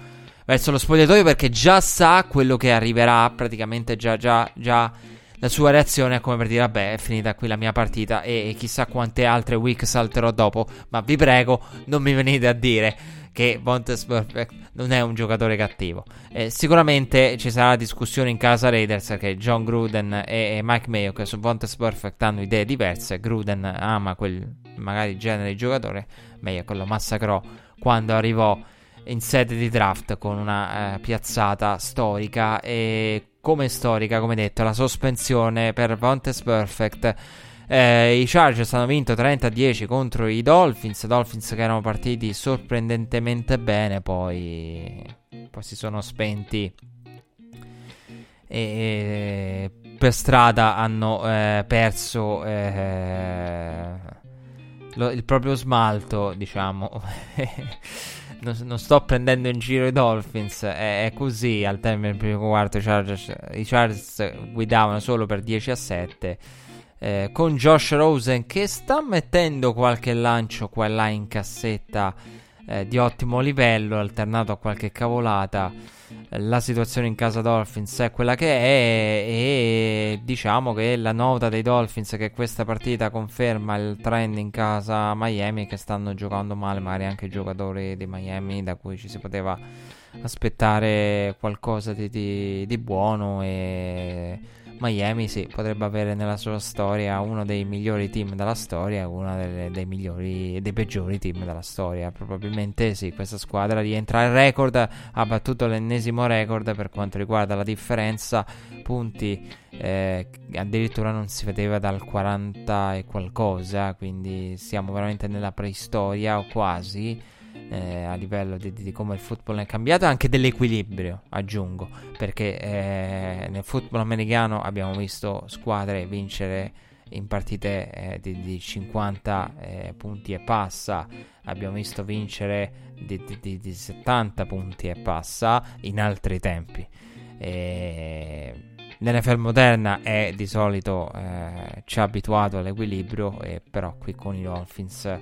verso lo spogliatoio perché già sa quello che arriverà, praticamente già, già, già la sua reazione è come per dire vabbè è finita qui la mia partita e, e chissà quante altre week salterò dopo, ma vi prego non mi venite a dire che Bontes Perfect non è un giocatore cattivo. Eh, sicuramente ci sarà discussione in casa Raiders perché John Gruden e, e Mike Mayo che su Bontes Perfect hanno idee diverse. Gruden ama quel magari genere di giocatore, Mayo quello massacrò quando arrivò in sede di draft con una eh, piazzata storica e come storica, come detto, la sospensione per Vontes Perfect Eh, I Chargers hanno vinto 30-10 contro i Dolphins. Dolphins che erano partiti sorprendentemente bene, poi, poi si sono spenti. E per strada hanno eh, perso eh, lo, il proprio smalto, diciamo. non, sto prendendo in giro i Dolphins, è, è così al termine del primo quarto. I Chargers, i Chargers guidavano solo per 10 a 7. Eh, con Josh Rosen che sta mettendo qualche lancio qua e là in cassetta eh, di ottimo livello, alternato a qualche cavolata. La situazione in casa Dolphins è quella che è e diciamo che la nota dei Dolphins che questa partita conferma il trend in casa Miami che stanno giocando male, magari anche i giocatori di Miami da cui ci si poteva aspettare qualcosa di, di, di buono e Miami sì, potrebbe avere nella sua storia uno dei migliori team della storia e uno delle, dei migliori dei peggiori team della storia. Probabilmente sì, questa squadra rientra al record, ha battuto l'ennesimo record per quanto riguarda la differenza punti, eh, addirittura non si vedeva dal 40 e qualcosa, quindi siamo veramente nella preistoria o quasi eh, a livello di, di, come il football è cambiato e anche dell'equilibrio, aggiungo, perché eh, nel football americano abbiamo visto squadre vincere in partite eh, di, di, 50 eh, punti e passa, abbiamo visto vincere di, di, di 70 punti e passa in altri tempi. E L'NFL moderna è di solito eh, ci ha abituato all'equilibrio, e però qui con i Dolphins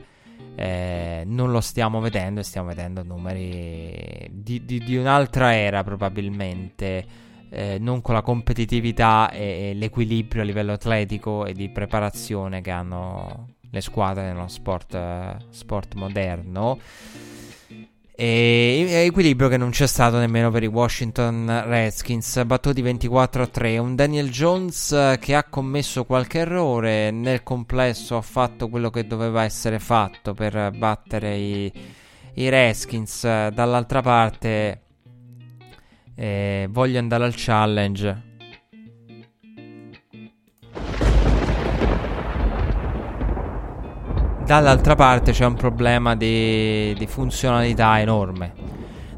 eh, non lo stiamo vedendo e stiamo vedendo numeri di, di, di un'altra era probabilmente. Eh, non con la competitività e, e, l'equilibrio a livello atletico e di preparazione che hanno le squadre nello sport, eh, sport moderno. E equilibrio che non c'è stato nemmeno per i Washington Redskins, battuti 24 a 3. Un Daniel Jones che ha commesso qualche errore, nel complesso ha fatto quello che doveva essere fatto per battere i, i Redskins. Dall'altra parte, eh, voglio andare al challenge Dall'altra parte c'è un problema di, di funzionalità enorme.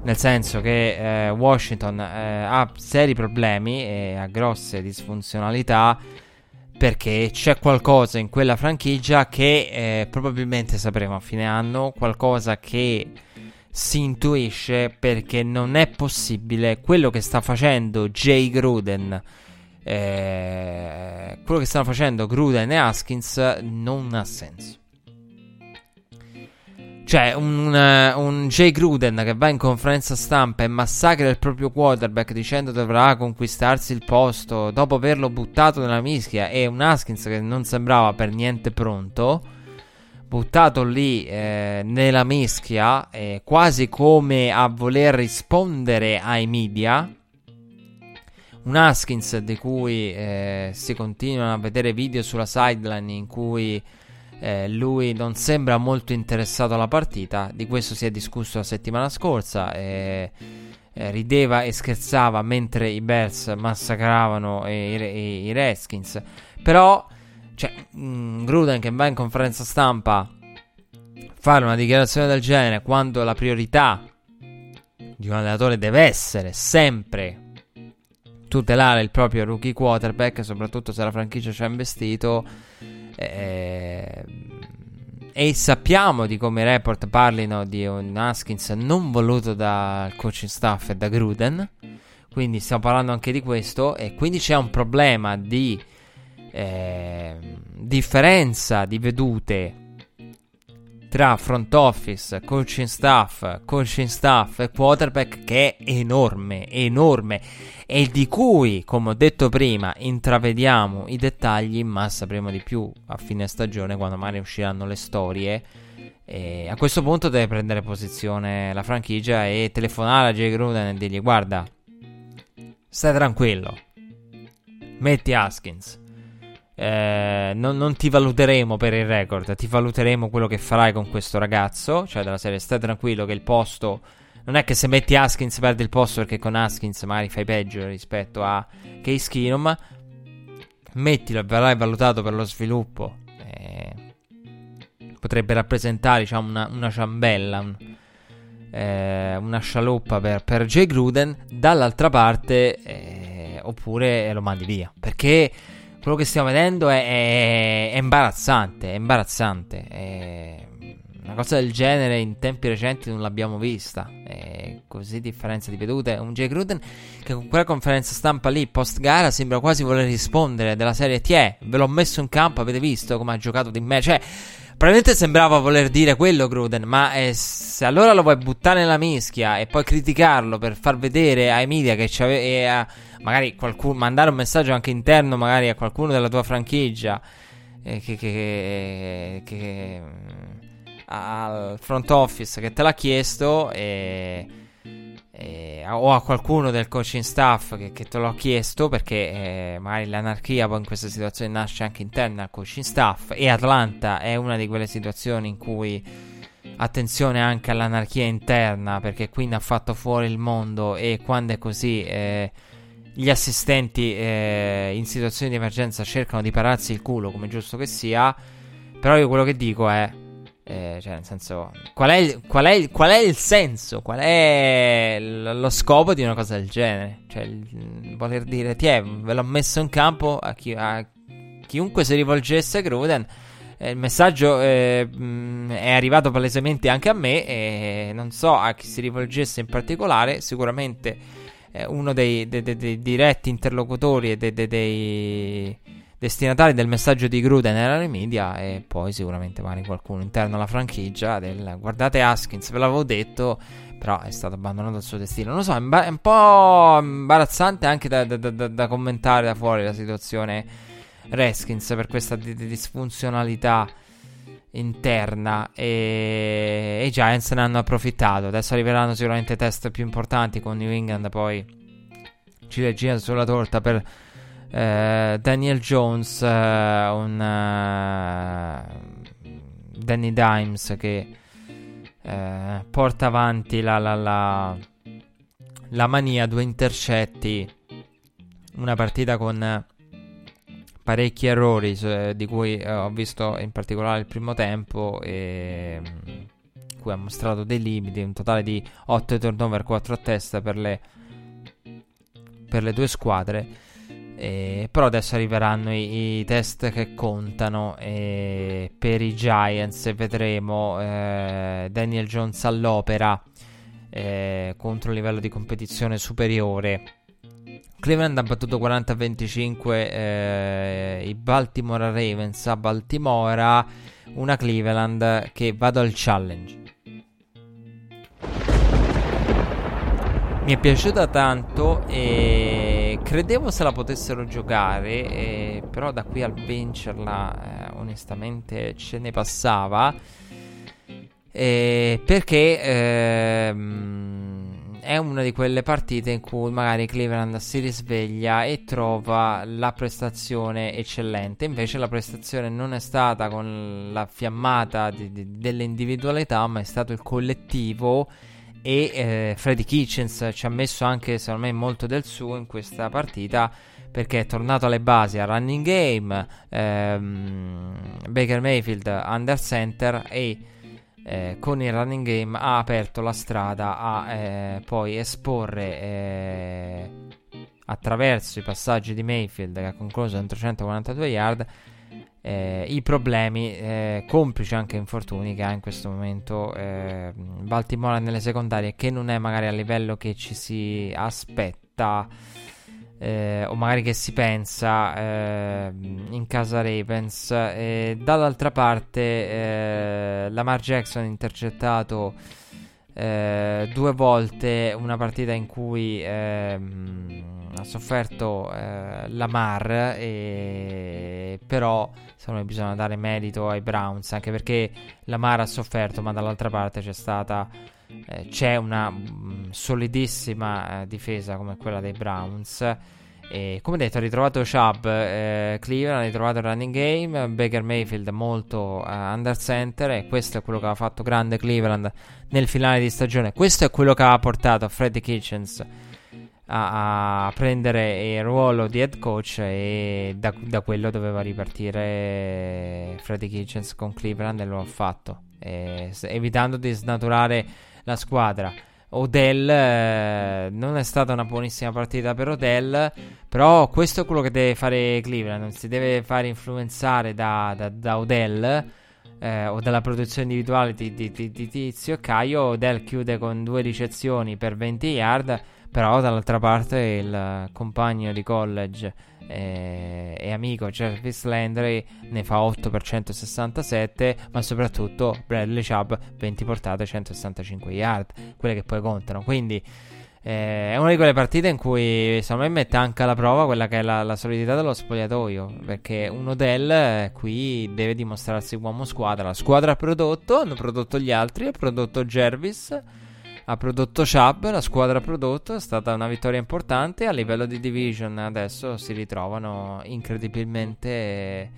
Nel senso che eh, Washington eh, ha seri problemi e ha grosse disfunzionalità perché c'è qualcosa in quella franchigia che eh, probabilmente sapremo a fine anno, qualcosa che si intuisce perché non è possibile quello che sta facendo Jay Gruden. Eh, quello che stanno facendo Gruden e Haskins non ha senso. Cioè, un, uh, un Jay Gruden che va in conferenza stampa e massacra il proprio quarterback dicendo dovrà conquistarsi il posto dopo averlo buttato nella mischia e un Haskins che non sembrava per niente pronto, buttato lì eh, nella mischia, eh, quasi come a voler rispondere ai media. Un Haskins di cui eh, si continuano a vedere video sulla sideline in cui eh, lui non sembra molto interessato alla partita, di questo si è discusso la settimana scorsa. Eh, rideva e scherzava mentre i Bears massacravano i, i, i Redskins. Però, cioè, mh, mm, Gruden che va in conferenza stampa fare una dichiarazione del genere quando la priorità di un allenatore deve essere sempre tutelare il proprio rookie quarterback, soprattutto se la franchigia ci ha investito eh, e sappiamo di come i report parlino di un Haskins non voluto dal coaching staff e da Gruden. Quindi stiamo parlando anche di questo. E quindi c'è un problema di eh, differenza di vedute tra front office, coaching staff, coaching staff e quarterback che è enorme, enorme e di cui, come ho detto prima, intravediamo i dettagli, ma sapremo di più a fine stagione quando magari usciranno le storie. E a questo punto deve prendere posizione la franchigia e telefonare a Jay Gruden e dirgli guarda, stai tranquillo, metti Haskins eh, non, non, ti valuteremo per il record, ti valuteremo quello che farai con questo ragazzo. Cioè, della serie, stai tranquillo che il posto. Non è che se metti Haskins perdi il posto perché con Haskins magari fai peggio rispetto a Case Keenum. mettilo e verrai valutato per lo sviluppo. Eh, potrebbe rappresentare diciamo, una, una ciambella, un, eh, una scialuppa per, per Jay Gruden. Dall'altra parte, eh, oppure lo mandi via perché quello che stiamo vedendo è, è, è imbarazzante. È imbarazzante. È, una cosa del genere in tempi recenti non l'abbiamo vista. E così differenza di vedute. Un Jay Gruden che con quella conferenza stampa lì post gara sembra quasi voler rispondere della serie Tiè, ve l'ho messo in campo, avete visto come ha giocato di me? Cioè, probabilmente sembrava voler dire quello Gruden, ma eh, se allora lo vuoi buttare nella mischia e poi criticarlo per far vedere ai media che c'aveva e a magari qualcuno mandare un messaggio anche interno magari a qualcuno della tua franchigia eh, che, che, che al front office che te l'ha chiesto e, e, o a qualcuno del coaching staff che, che te l'ha chiesto perché eh, magari l'anarchia poi in questa situazione nasce anche interna al coaching staff e Atlanta è una di quelle situazioni in cui attenzione anche all'anarchia interna perché qui ne ha fatto fuori il mondo e quando è così eh, gli assistenti eh, in situazioni di emergenza cercano di pararsi il culo come giusto che sia però io quello che dico è eh, cioè, nel senso, qual è, il, qual, è qual è, il, senso? Qual è lo scopo di una cosa del genere? Cioè, il, voler dire, ti è, ve l'ho messo in campo a, chi, a chiunque si rivolgesse a Gruden. Eh, il messaggio eh, mh, è arrivato palesemente anche a me e non so a chi si rivolgesse in particolare. Sicuramente eh, uno dei, dei, dei, dei, diretti interlocutori e dei destinatari del messaggio di Gruden erano i media e poi sicuramente magari qualcuno interno alla franchigia del guardate Haskins, ve l'avevo detto, però è stato abbandonato al suo destino. Non lo so, è, imba- è un po' imbarazzante anche da, da, da, da, commentare da fuori la situazione Reskins per questa di- di disfunzionalità interna e i Giants ne hanno approfittato. Adesso arriveranno sicuramente test più importanti con New England, poi ci leggiamo sulla torta per eh, Daniel Jones, uh, un uh, Danny Dimes che porta avanti la, la, la, la, mania, due intercetti, una partita con parecchi errori di cui ho visto in particolare il primo tempo e cui ha mostrato dei limiti, un totale di 8 turnover, 4 a testa per le, per le due squadre. Eh, però adesso arriveranno i, i, test che contano eh, per i Giants e vedremo eh, Daniel Jones all'opera eh, contro un livello di competizione superiore. Cleveland ha battuto 40-25 eh, i Baltimore Ravens a Baltimora, una Cleveland che vado al challenge. Mi è piaciuta tanto e credevo se la potessero giocare, e però da qui al vincerla eh, onestamente ce ne passava. Eh, perché ehm, è una di quelle partite in cui magari Cleveland si risveglia e trova la prestazione eccellente. Invece la prestazione non è stata con la fiammata di, di, delle individualità, ma è stato il collettivo e eh, Freddy Kitchens ci ha messo anche secondo me molto del suo in questa partita perché è tornato alle basi a running game ehm, Baker Mayfield under center e eh, con il running game ha aperto la strada a eh, poi esporre eh, attraverso i passaggi di Mayfield che ha concluso in 342 yard eh, i problemi, eh, complici anche infortuni che ha in questo momento eh, Baltimora nelle secondarie, che non è magari a livello che ci si aspetta. Eh, o magari che si pensa eh, in casa Ravens. Dall'altra parte, eh, Lamar Jackson ha intercettato eh, due volte una partita in cui ehm, ha sofferto eh, Lamar, e... però secondo me bisogna dare merito ai Browns, anche perché Lamar ha sofferto, ma dall'altra parte c'è stata eh, c'è una mm, solidissima eh, difesa come quella dei Browns. E come detto, ha ritrovato Chubb, eh, Cleveland, ha ritrovato il running game, Baker Mayfield molto uh, under center e questo è quello che ha fatto grande Cleveland nel finale di stagione. Questo è quello che ha portato Freddy Kitchens a, a, prendere il ruolo di head coach e da, da quello doveva ripartire Freddy Kitchens con Cleveland e lo ha fatto, eh, evitando di snaturare la squadra. Odell eh, non è stata una buonissima partita per Odell, però questo è quello che deve fare Cleveland, non si deve fare influenzare da, da, da Odell eh, o dalla produzione individuale di, di, di, di Tizio Caio. Odell chiude con due ricezioni per 20 yard, però dall'altra parte il compagno di college eh, e amico Jarvis Landry ne fa 8 per 167, ma soprattutto Bradley Chubb 20 portate 165 yard, quelle che poi contano. Quindi eh, è una di quelle partite in cui secondo me mette anche alla prova quella che è la, la solidità dello spogliatoio. Perché un Odell eh, qui deve dimostrarsi uomo squadra. La squadra ha prodotto, hanno prodotto gli altri, ha prodotto Jervis ha prodotto Chubb, la squadra ha prodotto, è stata una vittoria importante. A livello di division adesso si ritrovano incredibilmente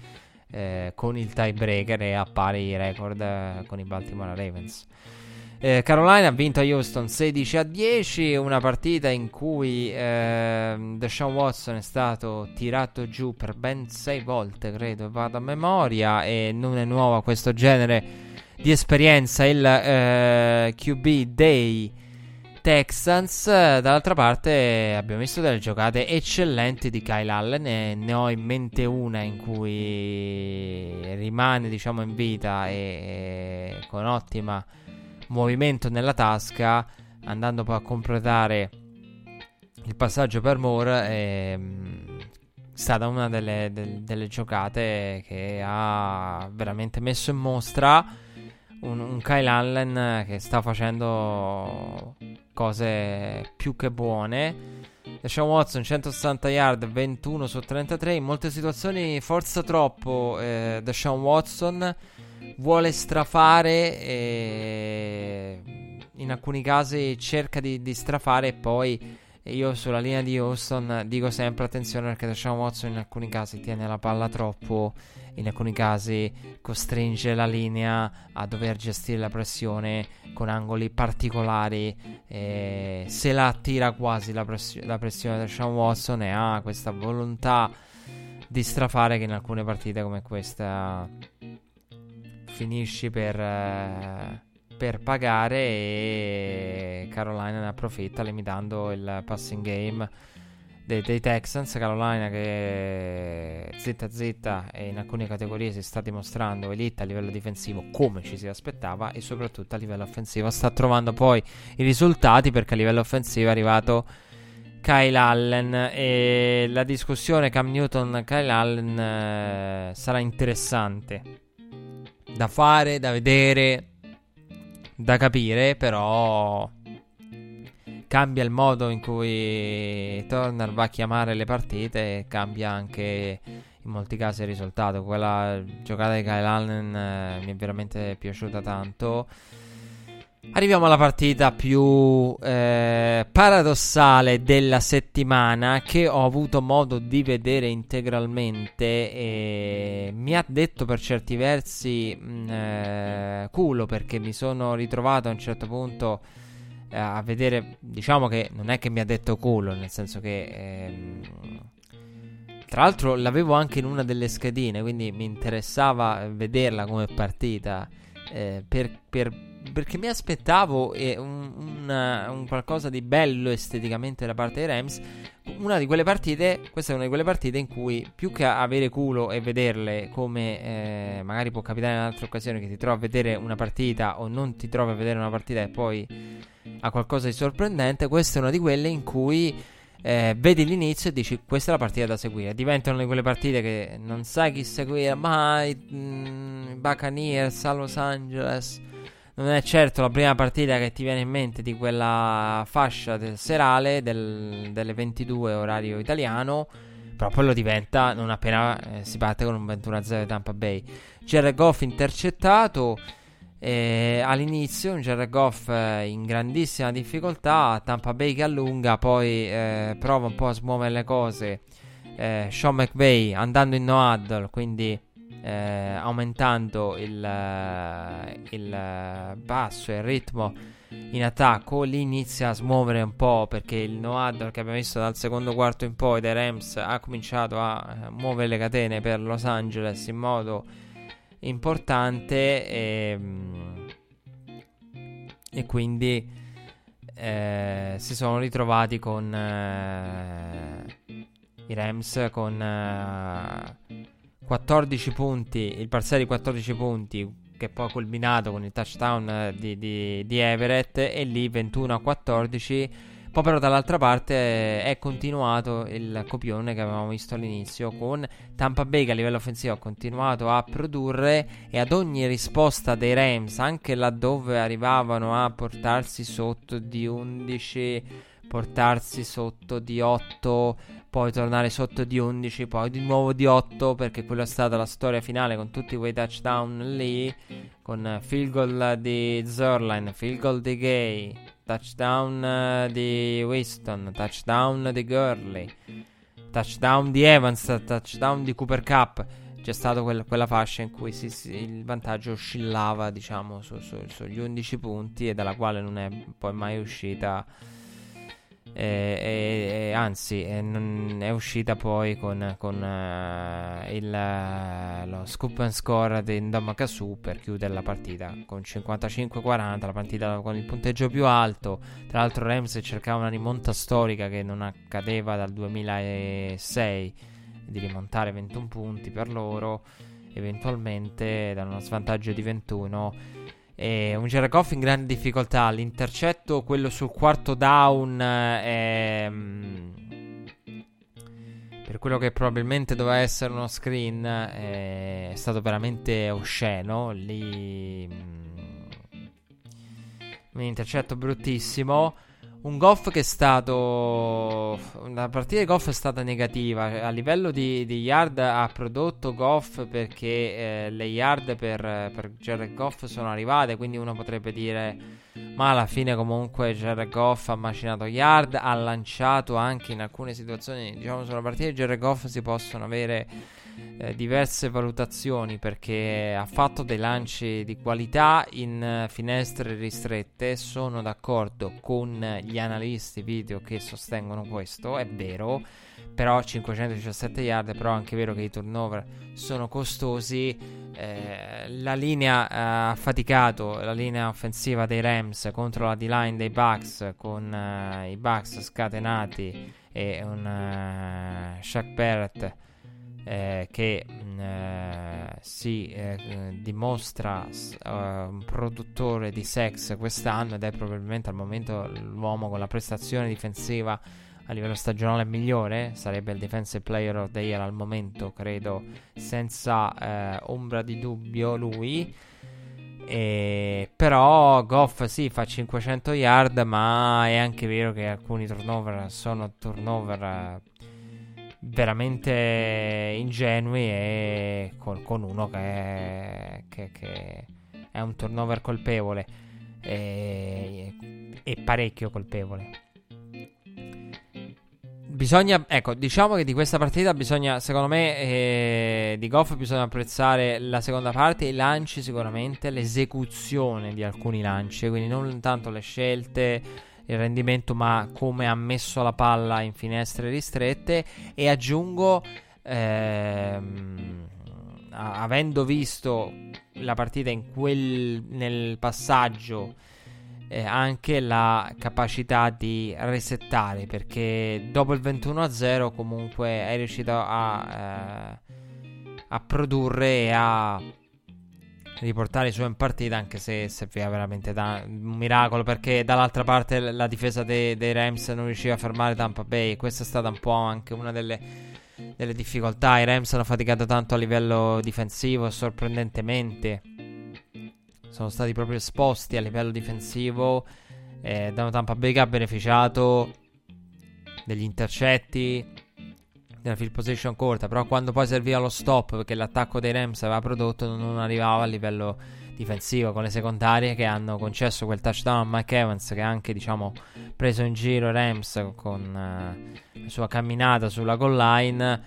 eh, con il tiebreaker e a pari record eh, con i Baltimore Ravens. Eh, Carolina ha vinto a Houston 16 a 10, una partita in cui eh, Deshaun Watson è stato tirato giù per ben 6 volte, credo, vado a memoria, e non è nuovo questo genere di esperienza il eh, QB dei Texans. Dall'altra parte abbiamo visto delle giocate eccellenti di Kyle Allen e ne ho in mente una in cui rimane diciamo in vita e, e con ottima movimento nella tasca andando poi a completare il passaggio per Moore è stata una delle, delle, delle giocate che ha veramente messo in mostra un, un Kyle Allen che sta facendo cose più che buone. Deshaun Watson 160 yard, 21 su 33. In molte situazioni forza troppo. Eh, Deshaun Watson vuole strafare. E in alcuni casi cerca di, di strafare e poi io sulla linea di Houston dico sempre attenzione perché Deshaun Watson in alcuni casi tiene la palla troppo, in alcuni casi costringe la linea a dover gestire la pressione con angoli particolari. E se la attira quasi la, press- la pressione Deshaun Watson e ha questa volontà di strafare che in alcune partite come questa finisci per... Eh, per pagare e Carolina ne approfitta limitando il passing game dei, dei Texans. Carolina che zitta zitta e in alcune categorie si sta dimostrando elite a livello difensivo come ci si aspettava e soprattutto a livello offensivo sta trovando poi i risultati perché a livello offensivo è arrivato Kyle Allen e la discussione Cam Newton-Kyle Allen eh, sarà interessante da fare, da vedere da capire, però cambia il modo in cui Turner va a chiamare le partite e cambia anche in molti casi il risultato. Quella giocata di Kyle Allen eh, mi è veramente piaciuta tanto. Arriviamo alla partita più eh, paradossale della settimana che ho avuto modo di vedere integralmente e mi ha detto per certi versi mh, mm, eh, culo perché mi sono ritrovato a un certo punto a vedere, diciamo che non è che mi ha detto culo, nel senso che... Ehm, tra l'altro l'avevo anche in una delle schedine, quindi mi interessava vederla come partita eh, per, per perché mi aspettavo eh, un, un, un, qualcosa di bello esteticamente da parte dei Rams. Una di quelle partite, questa è una di quelle partite in cui più che avere culo e vederle come eh, magari può capitare in altre occasioni che ti trovi a vedere una partita o non ti trovi a vedere una partita e poi ha qualcosa di sorprendente, questa è una di quelle in cui eh, vedi l'inizio e dici questa è la partita da seguire. Diventano di quelle partite che non sai chi seguire mai. Mm, Buccaneers a Los Angeles non è certo la prima partita che ti viene in mente di quella fascia del serale del, delle 22 orario italiano. Però poi lo diventa non appena eh, si parte con un 21-0 di Tampa Bay. Jared Goff intercettato eh, all'inizio, un Jared Goff eh, in grandissima difficoltà. Tampa Bay che allunga, poi eh, prova un po' a smuovere le cose. Eh, Sean McVay andando in no huddle, quindi eh, aumentando il, il basso e il ritmo in attacco, lì inizia a smuovere un po' perché il no huddle che abbiamo visto dal secondo quarto in poi dei Rams ha cominciato a muovere le catene per Los Angeles in modo importante e, ehm, e quindi eh, si sono ritrovati con eh, i Rams con eh, 14 punti, il parziale di 14 punti che poi ha culminato con il touchdown eh, di, di, di Everett e lì 21 a 14 poi però dall'altra parte eh, è continuato il copione che avevamo visto all'inizio con Tampa Bay che a livello offensivo ha continuato a produrre e ad ogni risposta dei Rams, anche laddove arrivavano a portarsi sotto di 11, portarsi sotto di 8, poi tornare sotto di 11, poi di nuovo di 8 perché quella è stata la storia finale con tutti quei touchdown lì, con field goal di Zerline, field goal di Gay touchdown eh, di Winston, touchdown di Gurley, touchdown di Evans, touchdown di Cooper Cup. C'è stata quella, quella fascia in cui si, si, il vantaggio oscillava, diciamo, su, su, sugli 11 punti e dalla quale non è poi mai uscita e, e, anzi è, non, è, uscita poi con, con uh, il, lo scoop and score di Ndamakasu per chiudere la partita. Con 55-40 la partita con il punteggio più alto. Tra l'altro Rams cercava una rimonta storica che non accadeva dal 2006 di rimontare 21 punti per loro eventualmente da uno svantaggio di 21 e un Jared Goff in grande difficoltà. L'intercetto, quello sul quarto down, è, mm, per quello che probabilmente doveva essere uno screen, è stato veramente osceno. Lì. Mm, un intercetto bruttissimo. Un Goff che è stato. La partita di Goff è stata negativa. A livello di, di yard ha prodotto Goff perché eh, le yard per, per Jared Goff sono arrivate. Quindi uno potrebbe dire: Ma alla fine, comunque, Jared Goff ha macinato yard. Ha lanciato anche in alcune situazioni. Diciamo, sulla partita di Jared Goff si possono avere eh, diverse valutazioni perché ha fatto dei lanci di qualità in uh, finestre ristrette. Sono d'accordo con gli analisti video che sostengono questo, è vero. Però 517 yard, però è anche vero che i turnover sono costosi. Eh, la linea eh, ha faticato la linea offensiva dei Rams contro la D-line dei Bucks con uh, i Bucks scatenati e un uh, Shaq Barrett eh, che mm, eh, si eh, dimostra uh, un produttore di sex quest'anno ed è probabilmente al momento l'uomo con la prestazione difensiva a livello stagionale migliore, sarebbe il Defensive Player of the Year al momento, credo, senza eh, ombra di dubbio lui. E, però Goff sì fa 500 yard ma è anche vero che alcuni turnover sono turnover veramente ingenui e con, con uno che che, che è, un turnover colpevole e, e parecchio colpevole. Bisogna, ecco, diciamo che di questa partita bisogna, secondo me, eh, di Goff bisogna apprezzare la seconda parte, i lanci sicuramente, l'esecuzione di alcuni lanci, quindi non tanto le scelte, il rendimento, ma come ha messo la palla in finestre ristrette. E aggiungo, ehm, avendo visto la partita quel, nel passaggio, eh, anche la capacità di resettare, perché dopo il 21-0 comunque è riuscito a, eh, a produrre e a riportare i suoi in partita anche se serviva veramente da, un miracolo perché dall'altra parte la difesa dei, dei, Rams non riusciva a fermare Tampa Bay. Questa è stata un po' anche una delle, delle difficoltà. I Rams hanno faticato tanto a livello difensivo sorprendentemente. Sono stati proprio esposti a livello difensivo eh, da Tampa Bay che ha beneficiato degli intercetti nella field position corta, però quando poi serviva lo stop perché l'attacco dei Rams aveva prodotto non arrivava a livello difensivo con le secondarie che hanno concesso quel touchdown a Mike Evans che ha anche diciamo preso in giro Rams con uh, la sua camminata sulla goal line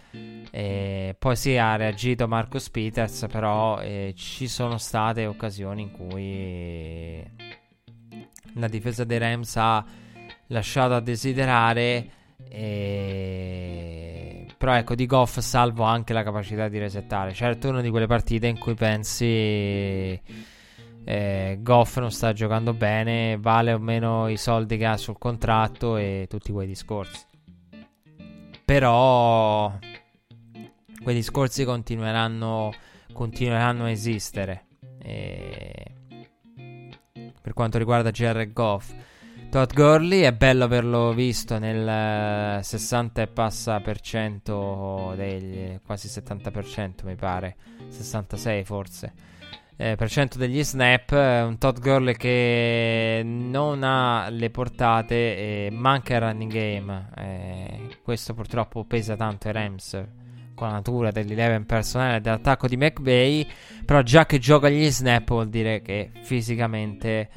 e poi sì ha reagito Marcus Peters però eh, ci sono state occasioni in cui la difesa dei Rams ha lasciato a desiderare. E... Però ecco, di Goff salvo anche la capacità di resettare. Certo, è una di quelle partite in cui pensi eh, Goff non sta giocando bene, vale o meno i soldi che ha sul contratto e tutti quei discorsi. Però quei discorsi continueranno, continueranno a esistere. E... Per quanto riguarda Jared Goff, Todd Gurley è bello averlo visto nel 60 e passa per cento degli quasi 70% mi pare, 66 forse eh, per cento degli snap. Un Todd Gurley che non ha le portate e manca il running game. Eh, questo purtroppo pesa tanto ai Rams con la natura dell'eleven personale dell'attacco di McVay. Però già che gioca gli snap vuol dire che fisicamente...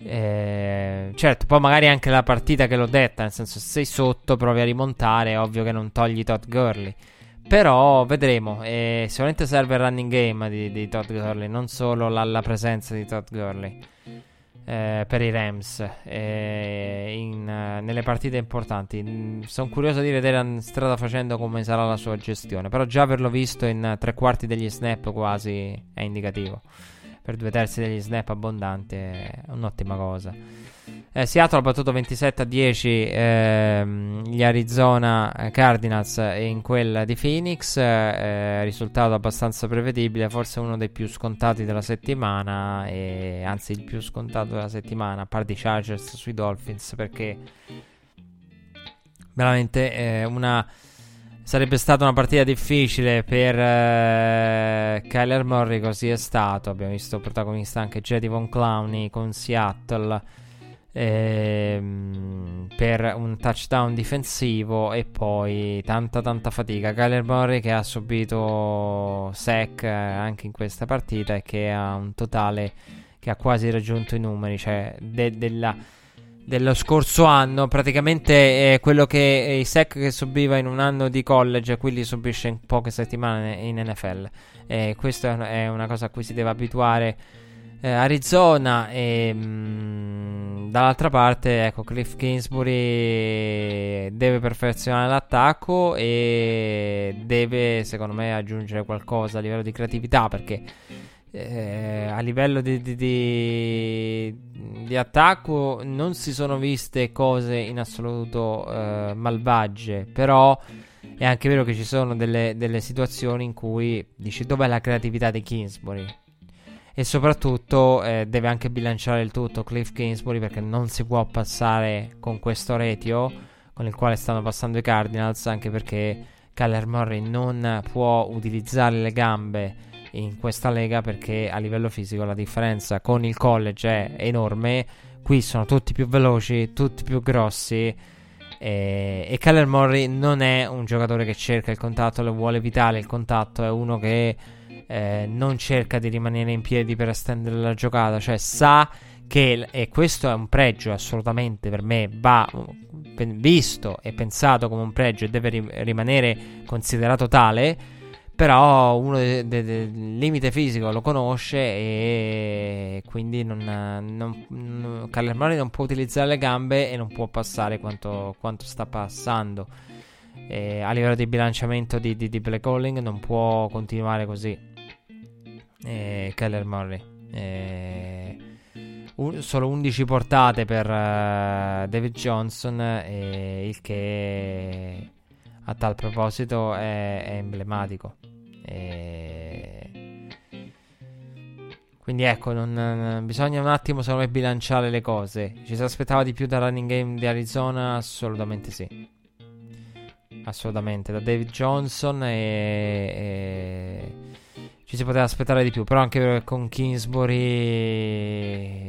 Eh, certo, poi magari anche la partita che l'ho detta, nel senso se sei sotto provi a rimontare, ovvio che non togli Todd Gurley. Però vedremo. E sicuramente serve il running game di, di Todd Gurley, non solo la, la presenza di Todd Gurley. Eh, per i Rams eh, in, uh, nelle partite importanti. Mm, Sono curioso di vedere strada facendo come sarà la sua gestione. Però già averlo visto in tre quarti degli snap quasi è indicativo. Per due terzi degli snap abbondanti è un'ottima cosa. Eh, Seattle ha battuto 27 a 10 ehm, gli Arizona Cardinals in quella di Phoenix. Eh, risultato abbastanza prevedibile, forse uno dei più scontati della settimana. E, anzi, il più scontato della settimana, a parte i Chargers sui Dolphins, perché veramente eh, una. Sarebbe stata una partita difficile per eh, Kyler Murray, così è stato. Abbiamo visto protagonista anche Jedi Von Clowney con Seattle ehm, per un touchdown difensivo e poi tanta tanta fatica. Kyler Murray che ha subito sack eh, anche in questa partita e che ha un totale che ha quasi raggiunto i numeri, cioè de- della, dello scorso anno, praticamente è quello che i sack che subiva in un anno di college, qui li subisce in poche settimane in NFL. E questa è una cosa a cui si deve abituare eh, Arizona e mh, mm, dall'altra parte ecco Cliff Kingsbury deve perfezionare l'attacco e deve secondo me aggiungere qualcosa a livello di creatività perché eh, a livello di, di, di, di, attacco non si sono viste cose in assoluto eh, malvagie però è anche vero che ci sono delle, delle situazioni in cui dici dov'è la creatività di Kingsbury? E soprattutto eh, deve anche bilanciare il tutto Cliff Kingsbury perché non si può passare con questo retio con il quale stanno passando i Cardinals anche perché Kyler Murray non può utilizzare le gambe in questa lega perché a livello fisico la differenza con il college è enorme. Qui sono tutti più veloci tutti più grossi e, e Kyler Murray non è un giocatore che cerca il contatto lo vuole evitare il contatto è uno che eh, non cerca di rimanere in piedi per estendere la giocata, cioè sa che, e questo è un pregio assolutamente per me, va visto e pensato come un pregio e deve ri- rimanere considerato tale, però uno del de- de- limite fisico lo conosce e quindi non, non, non, Murray non può utilizzare le gambe e non può passare quanto, quanto sta passando. E a livello di bilanciamento di, di, di play calling non può continuare così Keller Murray. E un, solo 11 portate per uh, David Johnson, e il che a tal proposito è, è emblematico. E... Quindi ecco, non, bisogna un attimo secondo me bilanciare le cose. Ci si aspettava di più dal running game di Arizona? Assolutamente sì. Assolutamente, da David Johnson e, e ci si poteva aspettare di più. Però anche con Kingsbury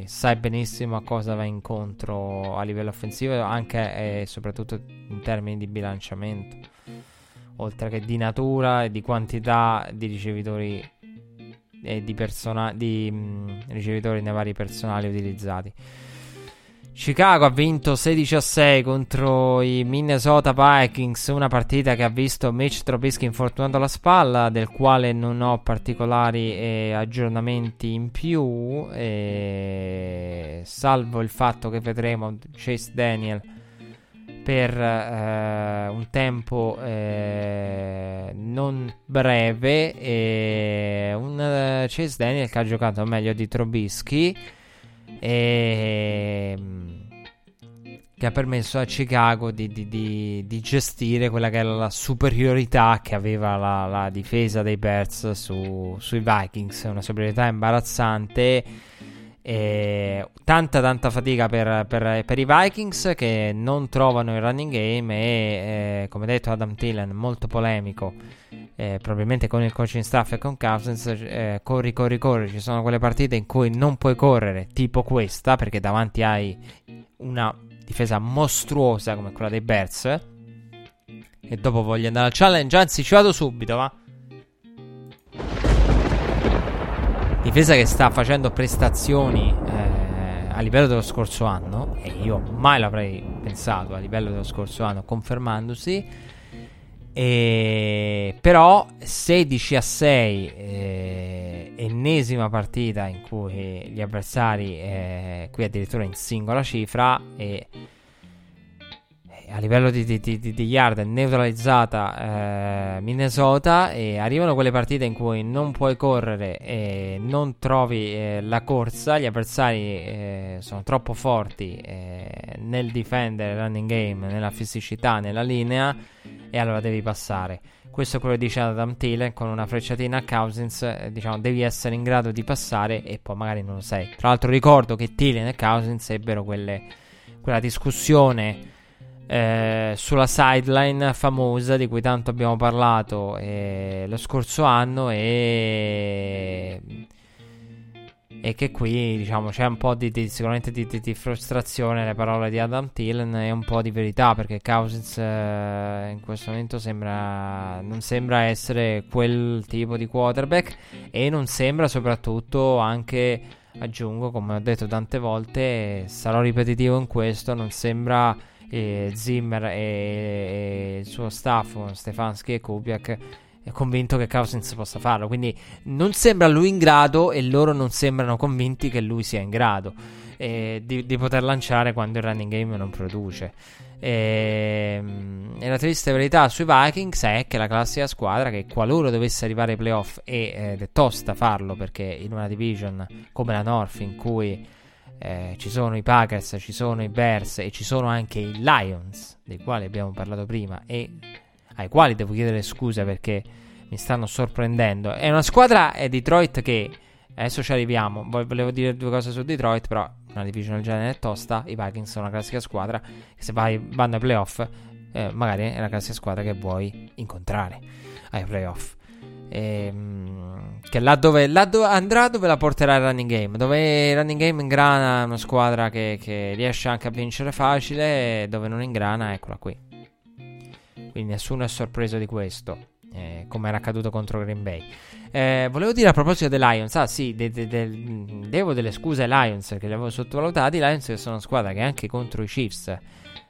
sai benissimo a cosa va incontro a livello offensivo, anche e soprattutto in termini di bilanciamento, oltre che di natura e di quantità di ricevitori e di, persona- di mh, ricevitori nei vari personali utilizzati. Chicago ha vinto 16 a 6 contro i Minnesota Vikings, una partita che ha visto Mitch Trubisky infortunato alla spalla, del quale non ho particolari eh, aggiornamenti in più, eh, salvo il fatto che vedremo Chase Daniel per eh, un tempo eh, non breve, e un eh, Chase Daniel che ha giocato meglio di Trubisky e, ehm, che ha permesso a Chicago di, di, di, di, gestire quella che era la superiorità che aveva la, la difesa dei Bears su, sui Vikings, una superiorità imbarazzante. E tanta tanta fatica per, per, per, i Vikings che non trovano il running game e eh, come detto Adam Tillen molto polemico eh, probabilmente con il coaching staff e con Cousins, eh, corri, corri, corri. Ci sono quelle partite in cui non puoi correre, tipo questa, perché davanti hai una difesa mostruosa come quella dei Bears. E dopo voglio andare al challenge, anzi ci vado subito, va. Difesa che sta facendo prestazioni eh, a livello dello scorso anno, e io mai l'avrei pensato a livello dello scorso anno, confermandosi. E, però 16 a 6, eh, ennesima partita in cui gli avversari, eh, qui addirittura in singola cifra, e a livello di, di, di, di yard neutralizzata eh, Minnesota e arrivano quelle partite in cui non puoi correre e non trovi eh, la corsa, gli avversari eh, sono troppo forti eh, nel difendere il running game, nella fisicità, nella linea e allora devi passare. Questo è quello che dice Adam Thielen con una frecciatina a Cousins, eh, diciamo devi essere in grado di passare e poi magari non lo sei. Tra l'altro ricordo che Thielen e Cousins ebbero quelle, quella discussione eh, sulla sideline famosa di cui tanto abbiamo parlato eh, lo scorso anno e, e che qui diciamo c'è un po' di, di sicuramente di, di, di, frustrazione nelle parole di Adam Thielen e un po' di verità perché Cousins eh, in questo momento sembra non sembra essere quel tipo di quarterback e non sembra soprattutto anche aggiungo come ho detto tante volte sarò ripetitivo in questo non sembra e Zimmer e, e, il suo staff, Stefanski e Kubiak, è convinto che Cousins possa farlo. Quindi non sembra lui in grado e loro non sembrano convinti che lui sia in grado eh, di, di, poter lanciare quando il running game non produce. E, e, la triste verità sui Vikings è che la classica squadra che qualora dovesse arrivare ai playoff ed è tosta farlo perché in una division come la North in cui eh, ci sono i Packers, ci sono i Bears e ci sono anche i Lions, dei quali abbiamo parlato prima e ai quali devo chiedere scusa perché mi stanno sorprendendo. È una squadra è Detroit che adesso ci arriviamo. Volevo dire due cose su Detroit, però una division del genere è tosta. I Vikings sono una classica squadra che se vai, vanno ai playoff, eh, magari è la classica squadra che vuoi incontrare ai playoff. Ehm, che là dove, là dove, andrà dove la porterà il running game. Dove il running game ingrana una squadra che, che riesce anche a vincere facile, dove non ingrana, eccola qui. Quindi nessuno è sorpreso di questo, eh, come era accaduto contro Green Bay. Eh, volevo dire a proposito dei Lions, ah sì, de, de, de, devo delle scuse ai Lions perché li avevo sottovalutati. I Lions sono una squadra che anche contro i Chiefs,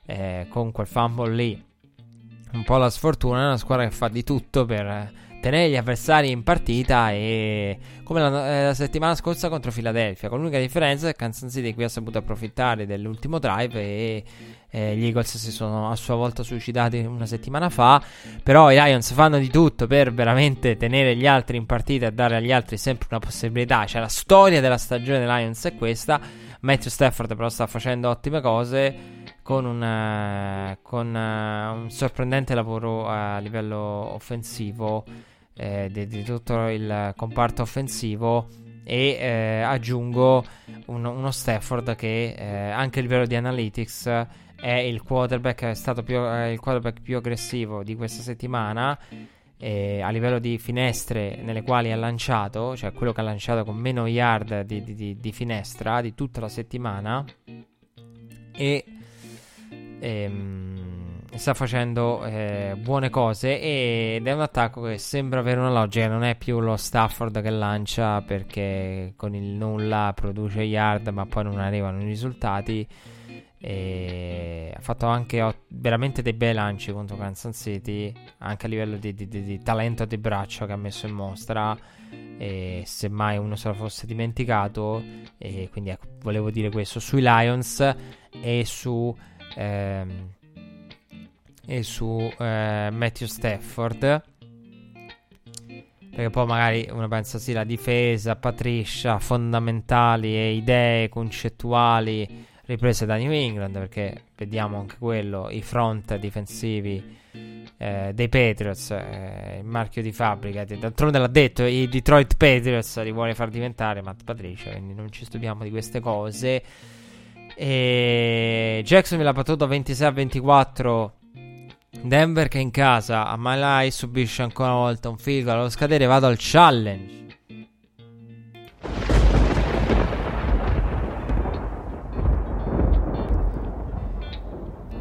eh, con quel fumble lì, un po' la sfortuna, è una squadra che fa di tutto per tenere gli avversari in partita e come la, eh, la, settimana scorsa contro Philadelphia con l'unica differenza che Kansas City qui ha saputo approfittare dell'ultimo drive e eh, gli Eagles si sono a sua volta suicidati una settimana fa però i Lions fanno di tutto per veramente tenere gli altri in partita e dare agli altri sempre una possibilità. Cioè la storia della stagione dei Lions è questa Matthew Stafford però sta facendo ottime cose con un, uh, con, uh, un sorprendente lavoro a livello offensivo eh, di, di, tutto il comparto offensivo e eh, aggiungo un, uno Stafford che eh, anche a livello di analytics è il quarterback, è stato più, il quarterback più aggressivo di questa settimana a livello di finestre nelle quali ha lanciato, cioè quello che ha lanciato con meno yard di, di, di finestra di tutta la settimana e ehm, sta facendo eh, buone cose ed è un attacco che sembra avere una logica, non è più lo Stafford che lancia perché con il nulla produce yard ma poi non arrivano i risultati. E ha fatto anche veramente dei bei lanci contro Kansas City, anche a livello di, di, di, di talento di braccio che ha messo in mostra. E semmai uno se lo fosse dimenticato, e quindi ecco, volevo dire questo sui Lions e su, ehm, e su eh, Matthew Stafford. Perché poi magari uno pensa sì, la difesa, Patricia, fondamentali e idee concettuali riprese da New England, perché vediamo anche quello, i front difensivi eh, dei Patriots, eh, il marchio di fabbrica. D'altronde l'ha detto, i Detroit Patriots li vuole far diventare Matt Patricia, quindi non ci stupiamo di queste cose. E Jacksonville ha battuto 26 a 24 Denver che in casa a Malai subisce ancora una volta un goal allo scadere vado al challenge.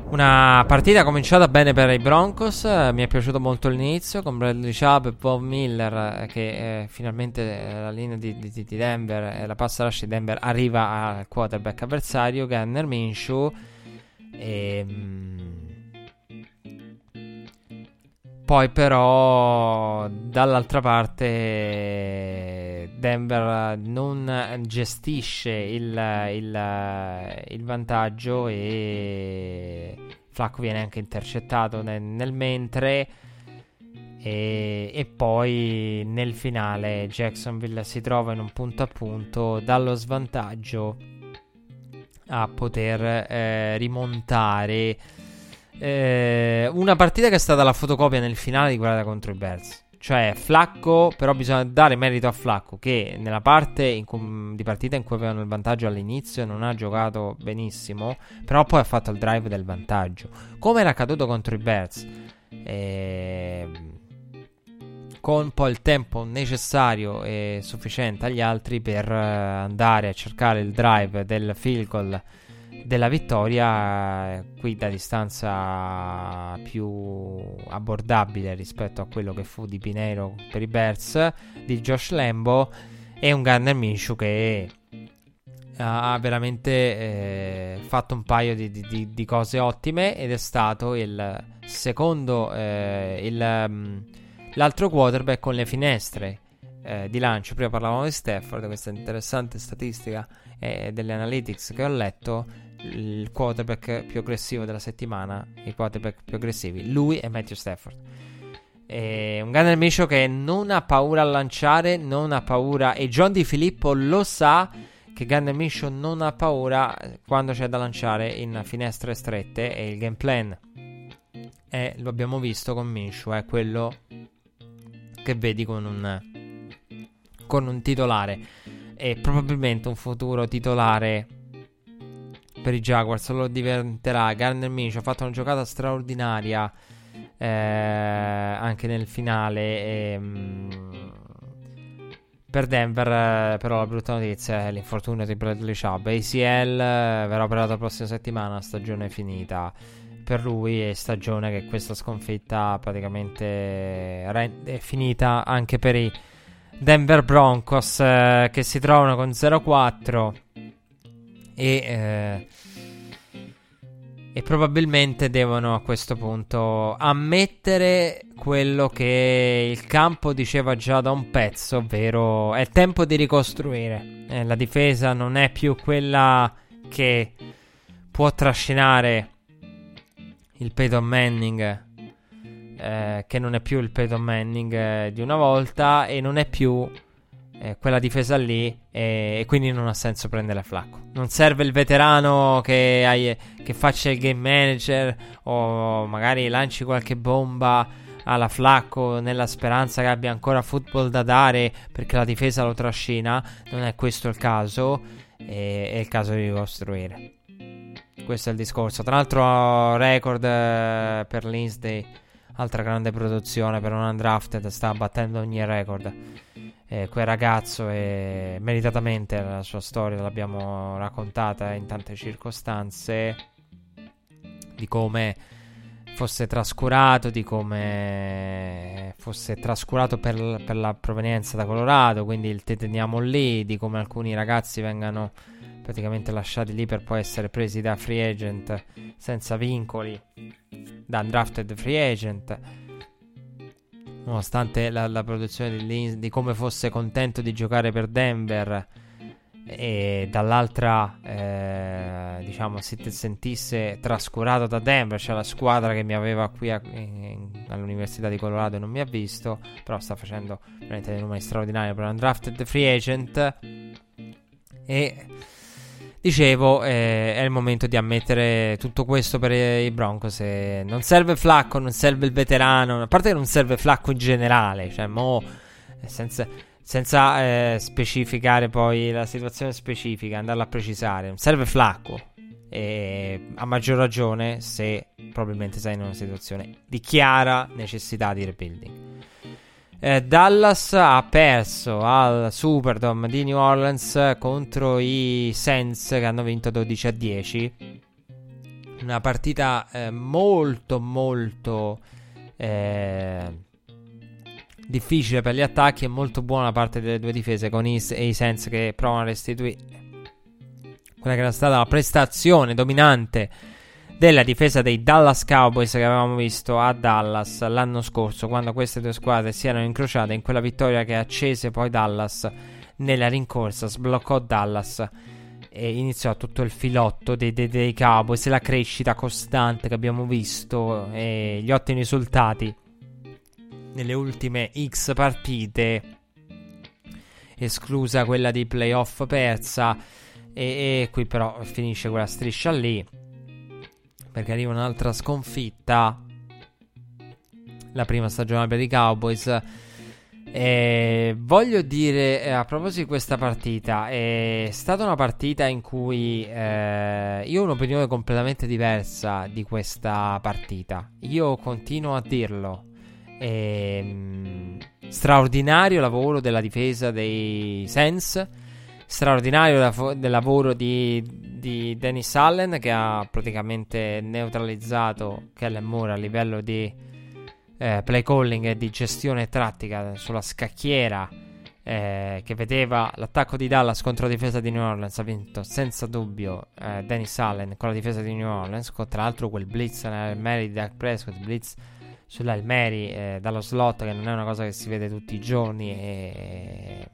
Una partita cominciata bene per i Broncos, mi è piaciuto molto l'inizio con Bradley Chubb e Bob Miller che eh, finalmente eh, la linea di, di, di Denver, eh, la passa rush di Denver arriva al quarterback avversario Gunner Minshew e... Mh, poi però dall'altra parte Denver non gestisce il, il, il vantaggio e Flacco viene anche intercettato nel, nel mentre. E, e, poi nel finale Jacksonville si trova in un punto a punto dallo svantaggio a poter eh, rimontare eh, una partita che è stata la fotocopia nel finale di quella contro i Bears. Cioè, Flacco, però bisogna dare merito a Flacco che nella parte cui, di partita in cui avevano il vantaggio all'inizio non ha giocato benissimo, però poi ha fatto il drive del vantaggio. Come era accaduto contro i Bears. Eh, con poi il tempo necessario e sufficiente agli altri per andare a cercare il drive del field goal della vittoria eh, qui da distanza più abbordabile rispetto a quello che fu di Pinero per i Bears di Josh Lambo e un Gunner Minshew che ha veramente eh, fatto un paio di, di, di, cose ottime ed è stato il secondo eh, il, um, l'altro quarterback con le finestre eh, di lancio. Prima parlavamo di Stafford questa interessante statistica eh, delle analytics che ho letto il quarterback più aggressivo della settimana, i quarterback più aggressivi, lui e Matthew Stafford. È un Gunner Minshew che non ha paura a lanciare, non ha paura e John Di Filippo lo sa che Gunner Minshew non ha paura quando c'è da lanciare in finestre strette e il game plan è, lo abbiamo visto con Minshew, è quello che vedi con un, con un titolare e probabilmente un futuro titolare per i Jaguars lo diventerà. Garner Minshew ha fatto una giocata straordinaria eh, anche nel finale. E, mh, per Denver, eh, però, la brutta notizia è l'infortunio di Bradley Chubb. ACL eh, verrà operato la prossima settimana. Stagione finita per lui. E stagione che questa sconfitta praticamente è finita anche per i Denver Broncos eh, che si trovano con 0-4 e, eh, e probabilmente devono a questo punto ammettere quello che il campo diceva già da un pezzo, ovvero è tempo di ricostruire. Eh, la difesa non è più quella che può trascinare il Peyton Manning, eh, che non è più il Peyton Manning eh, di una volta e non è più eh, quella difesa lì e, e, quindi non ha senso prendere Flacco. Non serve il veterano che, hai, che faccia il game manager o magari lanci qualche bomba alla Flacco nella speranza che abbia ancora football da dare perché la difesa lo trascina. Non è questo il caso, è, è il caso di ricostruire. Questo è il discorso. Tra l'altro, record eh, per Lindsay, altra grande produzione per un undrafted, sta battendo ogni record eh, quel ragazzo e meritatamente la sua storia l'abbiamo raccontata in tante circostanze di come fosse trascurato, di come fosse trascurato per, per la provenienza da Colorado, quindi il te teniamo lì, di come alcuni ragazzi vengano praticamente lasciati lì per poi essere presi da free agent senza vincoli, da undrafted free agent. Nonostante la, la produzione di, Lins, di come fosse contento di giocare per Denver e dall'altra eh, diciamo si sentisse trascurato da Denver cioè la squadra che mi aveva qui a, in, all'università di Colorado e non mi ha visto però sta facendo veramente dei numeri straordinari per un drafted free agent. E dicevo eh, è il momento di ammettere tutto questo per i Broncos e non serve Flacco non serve il veterano a parte che non serve Flacco in generale cioè mo senza senza eh, specificare poi la situazione specifica, andarla a precisare. Serve flacco. E a maggior ragione se probabilmente sei in una situazione di chiara necessità di rebuilding. Eh, Dallas ha perso al Superdome di New Orleans contro i Saints che hanno vinto 12 a 10. Una partita eh, molto molto eh, difficile per gli attacchi e molto buona parte delle due difese con e i Sens che provano a restituire quella che era stata la prestazione dominante della difesa dei Dallas Cowboys che avevamo visto a Dallas l'anno scorso quando queste due squadre si erano incrociate in quella vittoria che accese poi Dallas nella rincorsa, sbloccò Dallas e iniziò tutto il filotto dei, dei, dei Cowboys, la crescita costante che abbiamo visto e gli ottimi risultati nelle ultime X partite, esclusa quella di playoff persa. E, e qui però finisce quella striscia lì. Perché arriva un'altra sconfitta. La prima stagione per i Cowboys. E voglio dire eh, a proposito di questa partita, è stata una partita in cui eh, io ho un'opinione completamente diversa di questa partita. Io continuo a dirlo. Ehm, straordinario lavoro della difesa dei Sens. Straordinario del lavoro di, di Dennis Allen che ha praticamente neutralizzato Kellen Moore a livello di eh, play calling e di gestione tattica sulla scacchiera eh, che vedeva l'attacco di Dallas contro la difesa di New Orleans. Ha vinto senza dubbio eh, Dennis Allen con la difesa di New Orleans. Con tra l'altro quel blitz nel merito di Dak Prescott, blitz sull'Almeri eh, dallo slot, che non è una cosa che si vede tutti i giorni, e,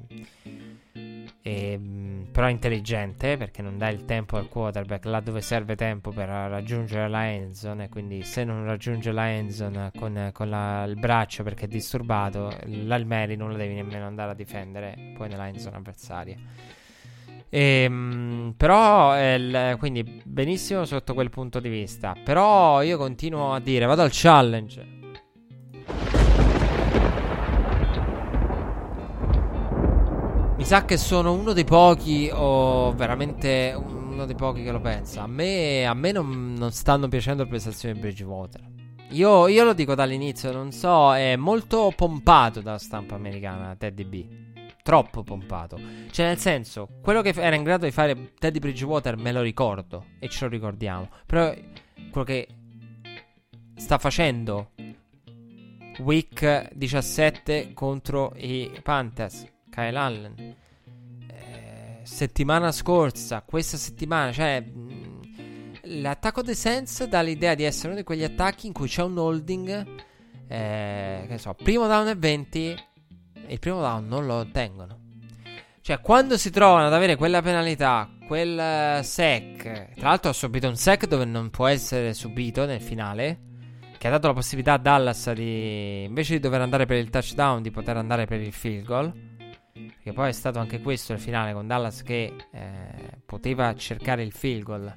e, mm, però intelligente perché non dà il tempo al quarterback là dove serve tempo per raggiungere la endzone. Quindi, se non raggiunge la endzone con, con la, il braccio perché è disturbato, l'Almeri non lo devi nemmeno andare a difendere poi nella endzone avversaria. E, ehm, però, il, quindi benissimo sotto quel punto di vista. Però io continuo a dire: vado al challenge. Sa che sono uno dei pochi, o veramente uno dei pochi che lo pensa. A me, a me non, non, stanno piacendo le prestazioni di Bridgewater. Io, io, lo dico dall'inizio, non so, è molto pompato dalla stampa americana Teddy B. Troppo pompato. Cioè, nel senso, quello che era in grado di fare Teddy Bridgewater me lo ricordo e ce lo ricordiamo. Però quello che sta facendo Week 17 contro i Panthers Kyle Allen. Eh, settimana scorsa, questa settimana, cioè mm, l'attacco dei Sense dà l'idea di essere uno di quegli attacchi in cui c'è un holding, eh, che so, primo down e 20 e il primo down non lo ottengono. Cioè, quando si trovano ad avere quella penalità, quel sec, tra l'altro ha subito un sec dove non può essere subito nel finale, che ha dato la possibilità a Dallas di, invece di dover andare per il touchdown, di poter andare per il field goal. Che poi è stato anche questo il finale con Dallas che eh, poteva cercare il field goal.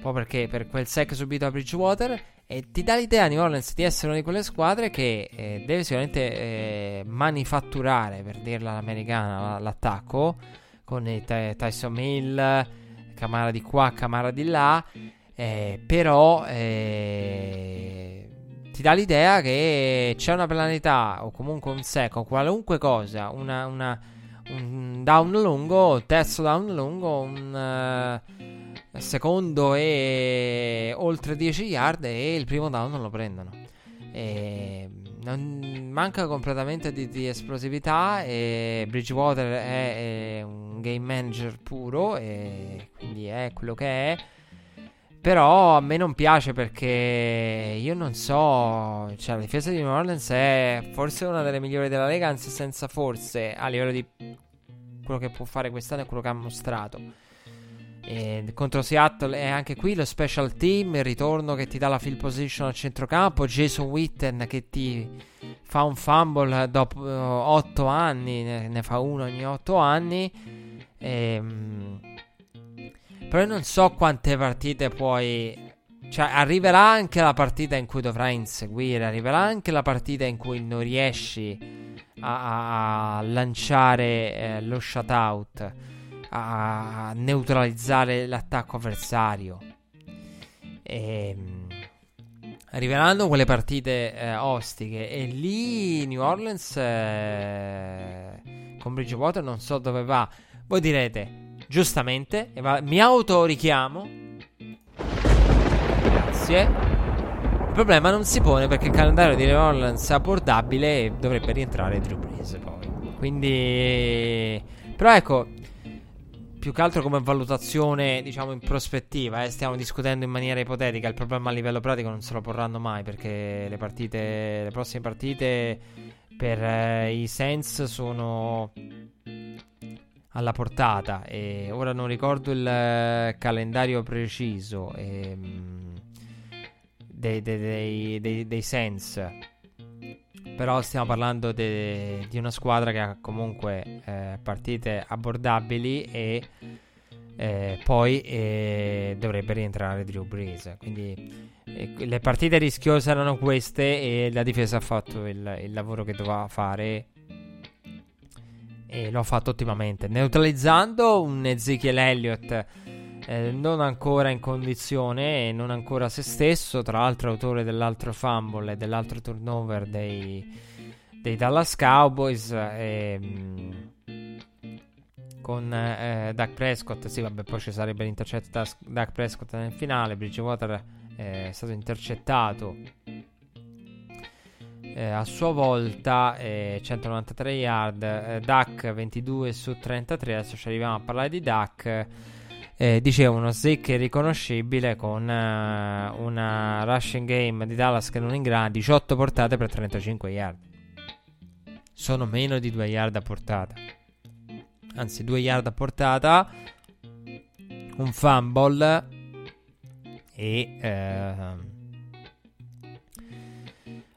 Un perché per quel sec subito a Bridgewater. E ti dà l'idea New Orleans di essere una di quelle squadre che eh, deve sicuramente eh, manifatturare, per dirla all'americana, l'attacco. Con i t- Tyson Hill, Camara di qua, Camara di là. Eh, però eh, ti dà l'idea che c'è una planetà o comunque un sec o qualunque cosa, una, una, un down lungo, terzo down lungo, un uh, secondo e oltre 10 yard e il primo down non lo prendono. E non manca completamente di, di, esplosività e Bridgewater è, è, un game manager puro e quindi è quello che è. Però a me non piace perché io non so, cioè la difesa di New Orleans è forse una delle migliori della Lega, anzi senza forse a livello di quello che può fare quest'anno e quello che ha mostrato. E contro Seattle è anche qui lo special team, il ritorno che ti dà la field position al centrocampo, Jason Witten che ti fa un fumble dopo uh, 8 anni, ne, fa uno ogni 8 anni. E, però non so quante partite puoi... Cioè, arriverà anche la partita in cui dovrai inseguire, arriverà anche la partita in cui non riesci a, a lanciare eh, lo shutout a neutralizzare l'attacco avversario. E, ehm, arriveranno quelle partite eh, ostiche e lì New Orleans eh, con Bridgewater non so dove va. Voi direte, giustamente, va, mi autorichiamo. Grazie. Il problema non si pone perché il calendario di Orleans è abbordabile e dovrebbe rientrare Drew Brees poi. Quindi... Però ecco, più che altro come valutazione, diciamo, in prospettiva, eh, stiamo discutendo in maniera ipotetica, il problema a livello pratico non se lo porranno mai perché le partite, le prossime partite per eh, i Sens sono alla portata e ora non ricordo il eh, calendario preciso ehm, dei, dei, dei, dei Sens però stiamo parlando di una squadra che ha comunque eh, partite abbordabili e eh, poi eh, dovrebbe rientrare Drew Brees. Quindi eh, le partite rischiose erano queste e la difesa ha fatto il, il lavoro che doveva fare e lo ha fatto ottimamente, neutralizzando un Ezekiel Elliott eh, non ancora in condizione e non ancora se stesso, tra l'altro autore dell'altro fumble e dell'altro turnover dei, dei Dallas Cowboys. E, mh, con eh, Doug Prescott, sì, vabbè, poi ci sarebbe l'intercetto da Doug Prescott nel finale. Bridgewater eh, è stato intercettato eh, a sua volta, eh, 193 yard. Eh, Duck 22 su 33. Adesso ci arriviamo a parlare di Duck. Eh, dicevo uno Zeke riconoscibile con uh, una rushing game di Dallas che non ingrana 18 portate per 35 yard. Sono meno di 2 yard a portata. Anzi, 2 yard a portata. Un fumble. E... Uh,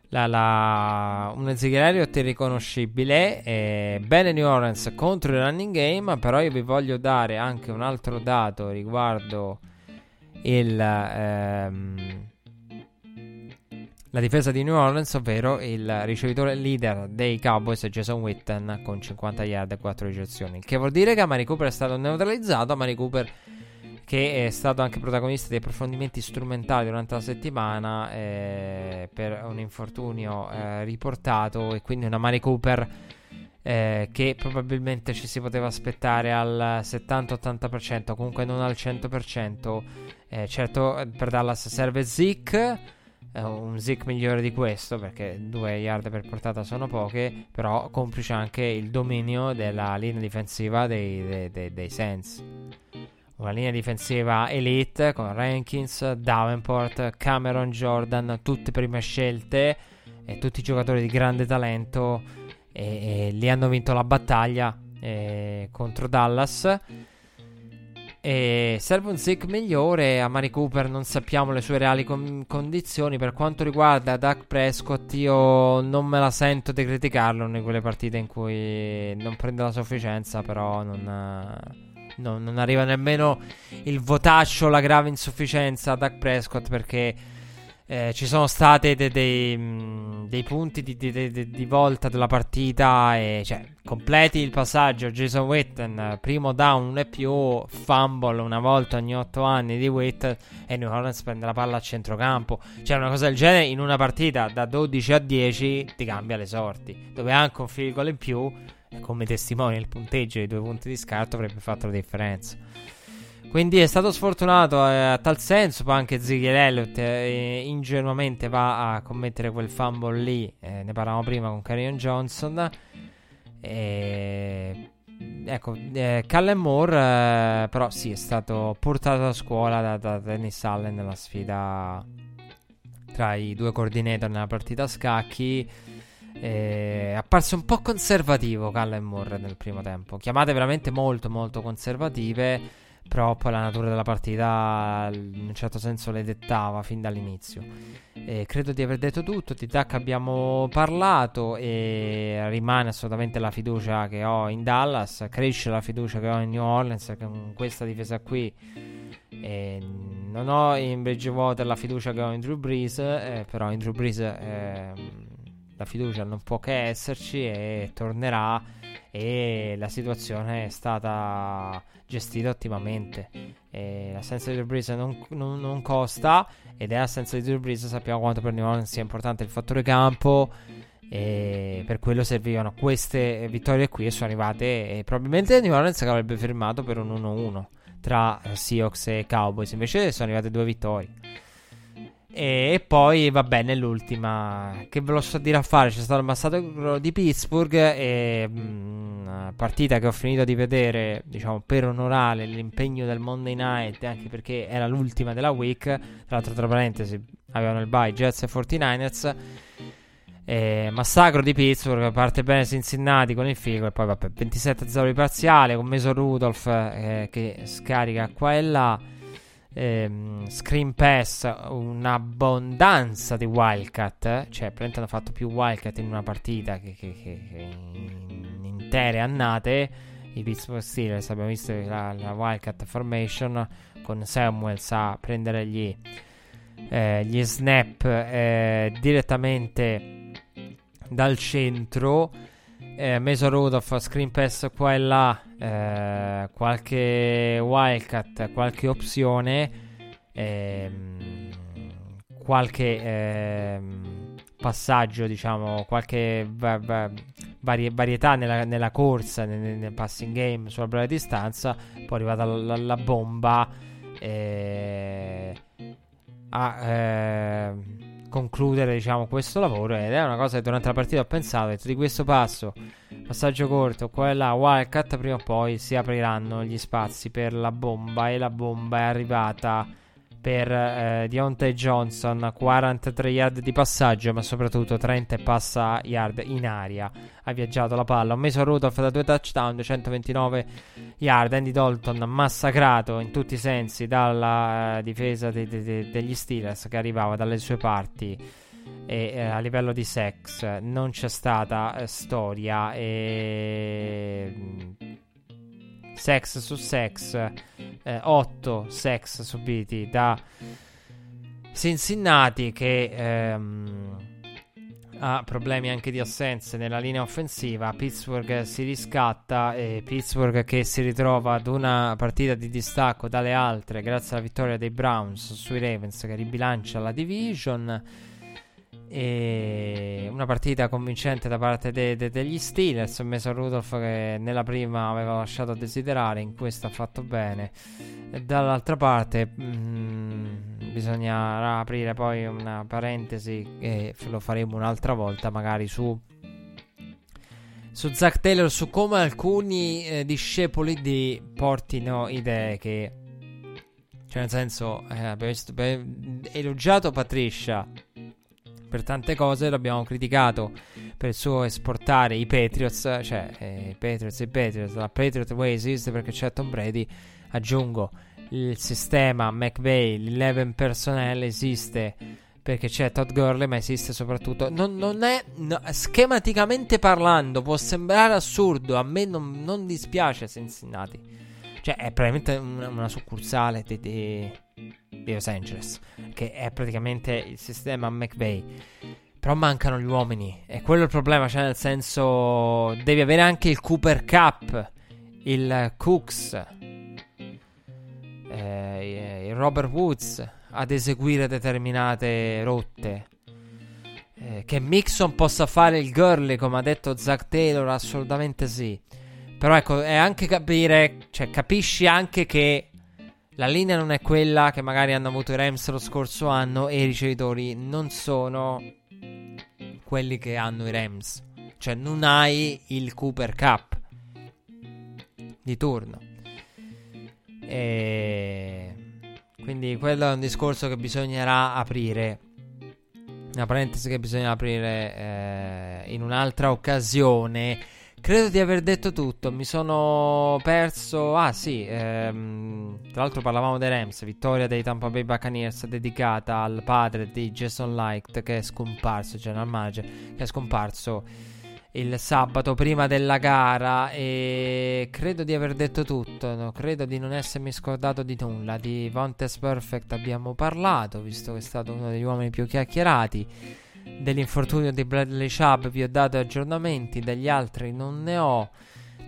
la, la, un Ezekiel riconoscibile. Eh, bene New Orleans contro il running game. Però io vi voglio dare anche un altro dato riguardo il, ehm, la difesa di New Orleans, ovvero il ricevitore leader dei Cowboys, Jason Witten, con 50 yard e 4 ricezioni. Che vuol dire che Amari Cooper è stato neutralizzato. Amari Cooper che è stato anche protagonista di approfondimenti strumentali durante la settimana eh, per un infortunio eh, riportato e quindi una Mari Cooper eh, che probabilmente ci si poteva aspettare al 70-80%, comunque non al 100%. Eh, certo per Dallas serve Zeke, eh, un Zeke migliore di questo perché due yard per portata sono poche, però complice anche il dominio della linea difensiva dei, dei, dei, dei Saints una linea difensiva elite con Rankins, Davenport, Cameron Jordan, tutte prime scelte e tutti giocatori di grande talento e, e lì hanno vinto la battaglia eh, contro Dallas. E serve un Zeke migliore. A Mari Cooper non sappiamo le sue reali com- condizioni. Per quanto riguarda Doug Prescott, io non me la sento di criticarlo in quelle partite in cui non prende la sufficienza, però non no, non arriva nemmeno il votaccio, la grave insufficienza a Doug Prescott perché eh, ci sono stati de- de- mm, dei punti di, di, di, di, volta della partita e cioè completi il passaggio. Jason Witten primo down e più fumble una volta ogni 8 anni di Witten e New Orleans prende la palla a centrocampo. Cioè una cosa del genere in una partita da 12 a 10 ti cambia le sorti dove anche un goal in più come testimonia il punteggio dei due punti di scarto avrebbe fatto la differenza. Quindi è stato sfortunato eh, a tal senso, poi anche Elliott eh, ingenuamente va a commettere quel fumble lì, eh, ne parlavamo prima con Carrion Johnson. E... Ecco, eh, Callen Moore eh, però sì, è stato portato a scuola da, da Dennis Allen nella sfida tra i due coordinator nella partita a scacchi. È apparso un po' conservativo Callen Moore nel primo tempo. Chiamate veramente molto molto conservative. Però poi la natura della partita in un certo senso le dettava fin dall'inizio. E credo di aver detto tutto. Di Duck abbiamo parlato e rimane assolutamente la fiducia che ho in Dallas. Cresce la fiducia che ho in New Orleans con questa difesa qui. E non ho in Bridgewater la fiducia che ho in Drew Brees, eh, però in Drew Brees eh, la fiducia non può che esserci e tornerà e la situazione è stata gestita ottimamente. E l'assenza di Drew non, non, non, costa ed è l'assenza di Drew sappiamo quanto per New Orleans sia importante il fattore campo e per quello servivano queste vittorie qui e sono arrivate e probabilmente New Orleans avrebbe firmato per un 1-1 tra Seahawks e Cowboys invece sono arrivate due vittorie e poi, vabbè, nell'ultima, che ve lo sto a dire a fare, c'è stato il massacro di Pittsburgh e mh, mm, partita che ho finito di vedere, diciamo, per onorare l'impegno del Monday Night, anche perché era l'ultima della week. Tra l'altro, tra parentesi, avevano il bye Jets e 49ers. E massacro di Pittsburgh, parte bene Cincinnati con il figo e poi vabbè 27-0 di parziale con Meso Rudolph eh, che scarica qua e là ehm, Screen Pass un'abbondanza di Wildcat, eh? cioè praticamente hanno fatto più Wildcat in una partita che, che, che, che in intere annate. I Pittsburgh Steelers abbiamo visto la, la Wildcat Formation con Samuels a prendere gli, eh, gli snap eh, direttamente dal centro eh, Mason Rudolph, screen pass qua e là, eh, qualche wildcat, qualche opzione, ehm, qualche ehm, passaggio, diciamo, qualche va- va- varie- varietà nella, nella corsa, nel, nel, passing game sulla breve distanza, poi è arrivata la, la bomba eh, a eh, concludere diciamo questo lavoro ed è una cosa che durante la partita ho pensato, di questo passo, passaggio corto, qua e là, Wildcat prima o poi si apriranno gli spazi per la bomba e la bomba è arrivata per eh, Deontay Johnson 43 yard di passaggio ma soprattutto 30 e passa yard in aria. Ha viaggiato la palla ho messo Rudolph da due touchdown 229 yard. Andy Dalton massacrato in tutti i sensi dalla eh, difesa de- de- de- degli Steelers che arrivava dalle sue parti e eh, a livello di sex. Non c'è stata eh, storia e sex su sex, eh, 8 sex subiti da Cincinnati che ehm, ha problemi anche di assenze nella linea offensiva. Pittsburgh si riscatta e Pittsburgh che si ritrova ad una partita di distacco dalle altre grazie alla vittoria dei Browns sui Ravens che ribilancia la division. E una partita convincente da parte de- de- degli Steelers. Ho messo Rudolph che nella prima aveva lasciato a desiderare, in questa ha fatto bene. E dall'altra parte mh, mm, bisognerà aprire poi una parentesi e lo faremo un'altra volta, magari su su Zack Taylor, su come alcuni eh, discepoli di portino idee che, cioè nel senso, eh, abbiamo visto, elogiato Patricia per tante cose, l'abbiamo criticato per il suo esportare i Patriots, cioè eh, i Patriots e i Patriots, la Patriot Way esiste perché c'è Tom Brady, aggiungo il sistema McVay, l'11 personnel esiste perché c'è Todd Gurley, ma esiste soprattutto. Non, non è. No, schematicamente parlando, può sembrare assurdo. A me non, non dispiace Cincinnati. Cioè, è probabilmente una, una succursale di, di, di, Los Angeles, che è praticamente il sistema McVay. Però mancano gli uomini. E quello è il problema. Cioè, nel senso, devi avere anche il Cooper Cup, il Cooks, eh, il Robert Woods ad eseguire determinate rotte. Eh, che Mixon possa fare il girly, come ha detto Zack Taylor, assolutamente sì. Però ecco, è anche capire, cioè capisci anche che la linea non è quella che magari hanno avuto i Rams lo scorso anno e i ricevitori non sono quelli che hanno i Rams. Cioè non hai il Cooper Cup di turno. E quindi quello è un discorso che bisognerà aprire. Una parentesi che bisogna aprire eh, in un'altra occasione. Credo di aver detto tutto. Mi sono perso. Ah, sì. Ehm, tra l'altro, parlavamo dei Rams. Vittoria dei Tampa Bay Buccaneers dedicata al padre di Jason Light, che è scomparso. General Manager, che è scomparso il sabato prima della gara e credo di aver detto tutto, no? credo di non essermi scordato di nulla. Di Vontes Perfect abbiamo parlato, visto che è stato uno degli uomini più chiacchierati. Dell'infortunio di Bradley Chubb vi ho dato aggiornamenti, degli altri non ne ho.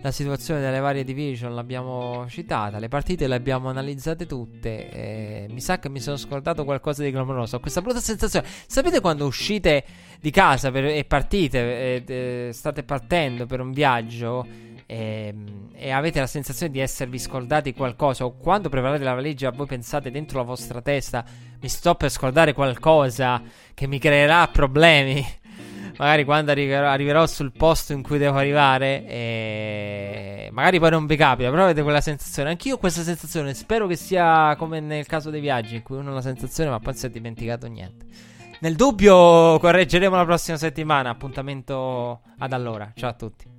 La situazione delle varie division l'abbiamo citata, le partite le abbiamo analizzate tutte. Eh, mi sa che mi sono scordato qualcosa di clamoroso. Ho questa brutta sensazione. Sapete quando uscite di casa per, e partite, e, e, state partendo per un viaggio e, e, avete la sensazione di esservi scordati qualcosa? O quando preparate la valigia, voi pensate dentro la vostra testa: mi sto per scordare qualcosa che mi creerà problemi magari quando arriverò, arriverò, sul posto in cui devo arrivare, e magari poi non vi capita, però avete quella sensazione. Anch'io ho questa sensazione. Spero che sia come nel caso dei viaggi, in cui uno ha una sensazione, ma poi si è dimenticato niente. Nel dubbio, correggeremo la prossima settimana. Appuntamento ad allora. Ciao a tutti.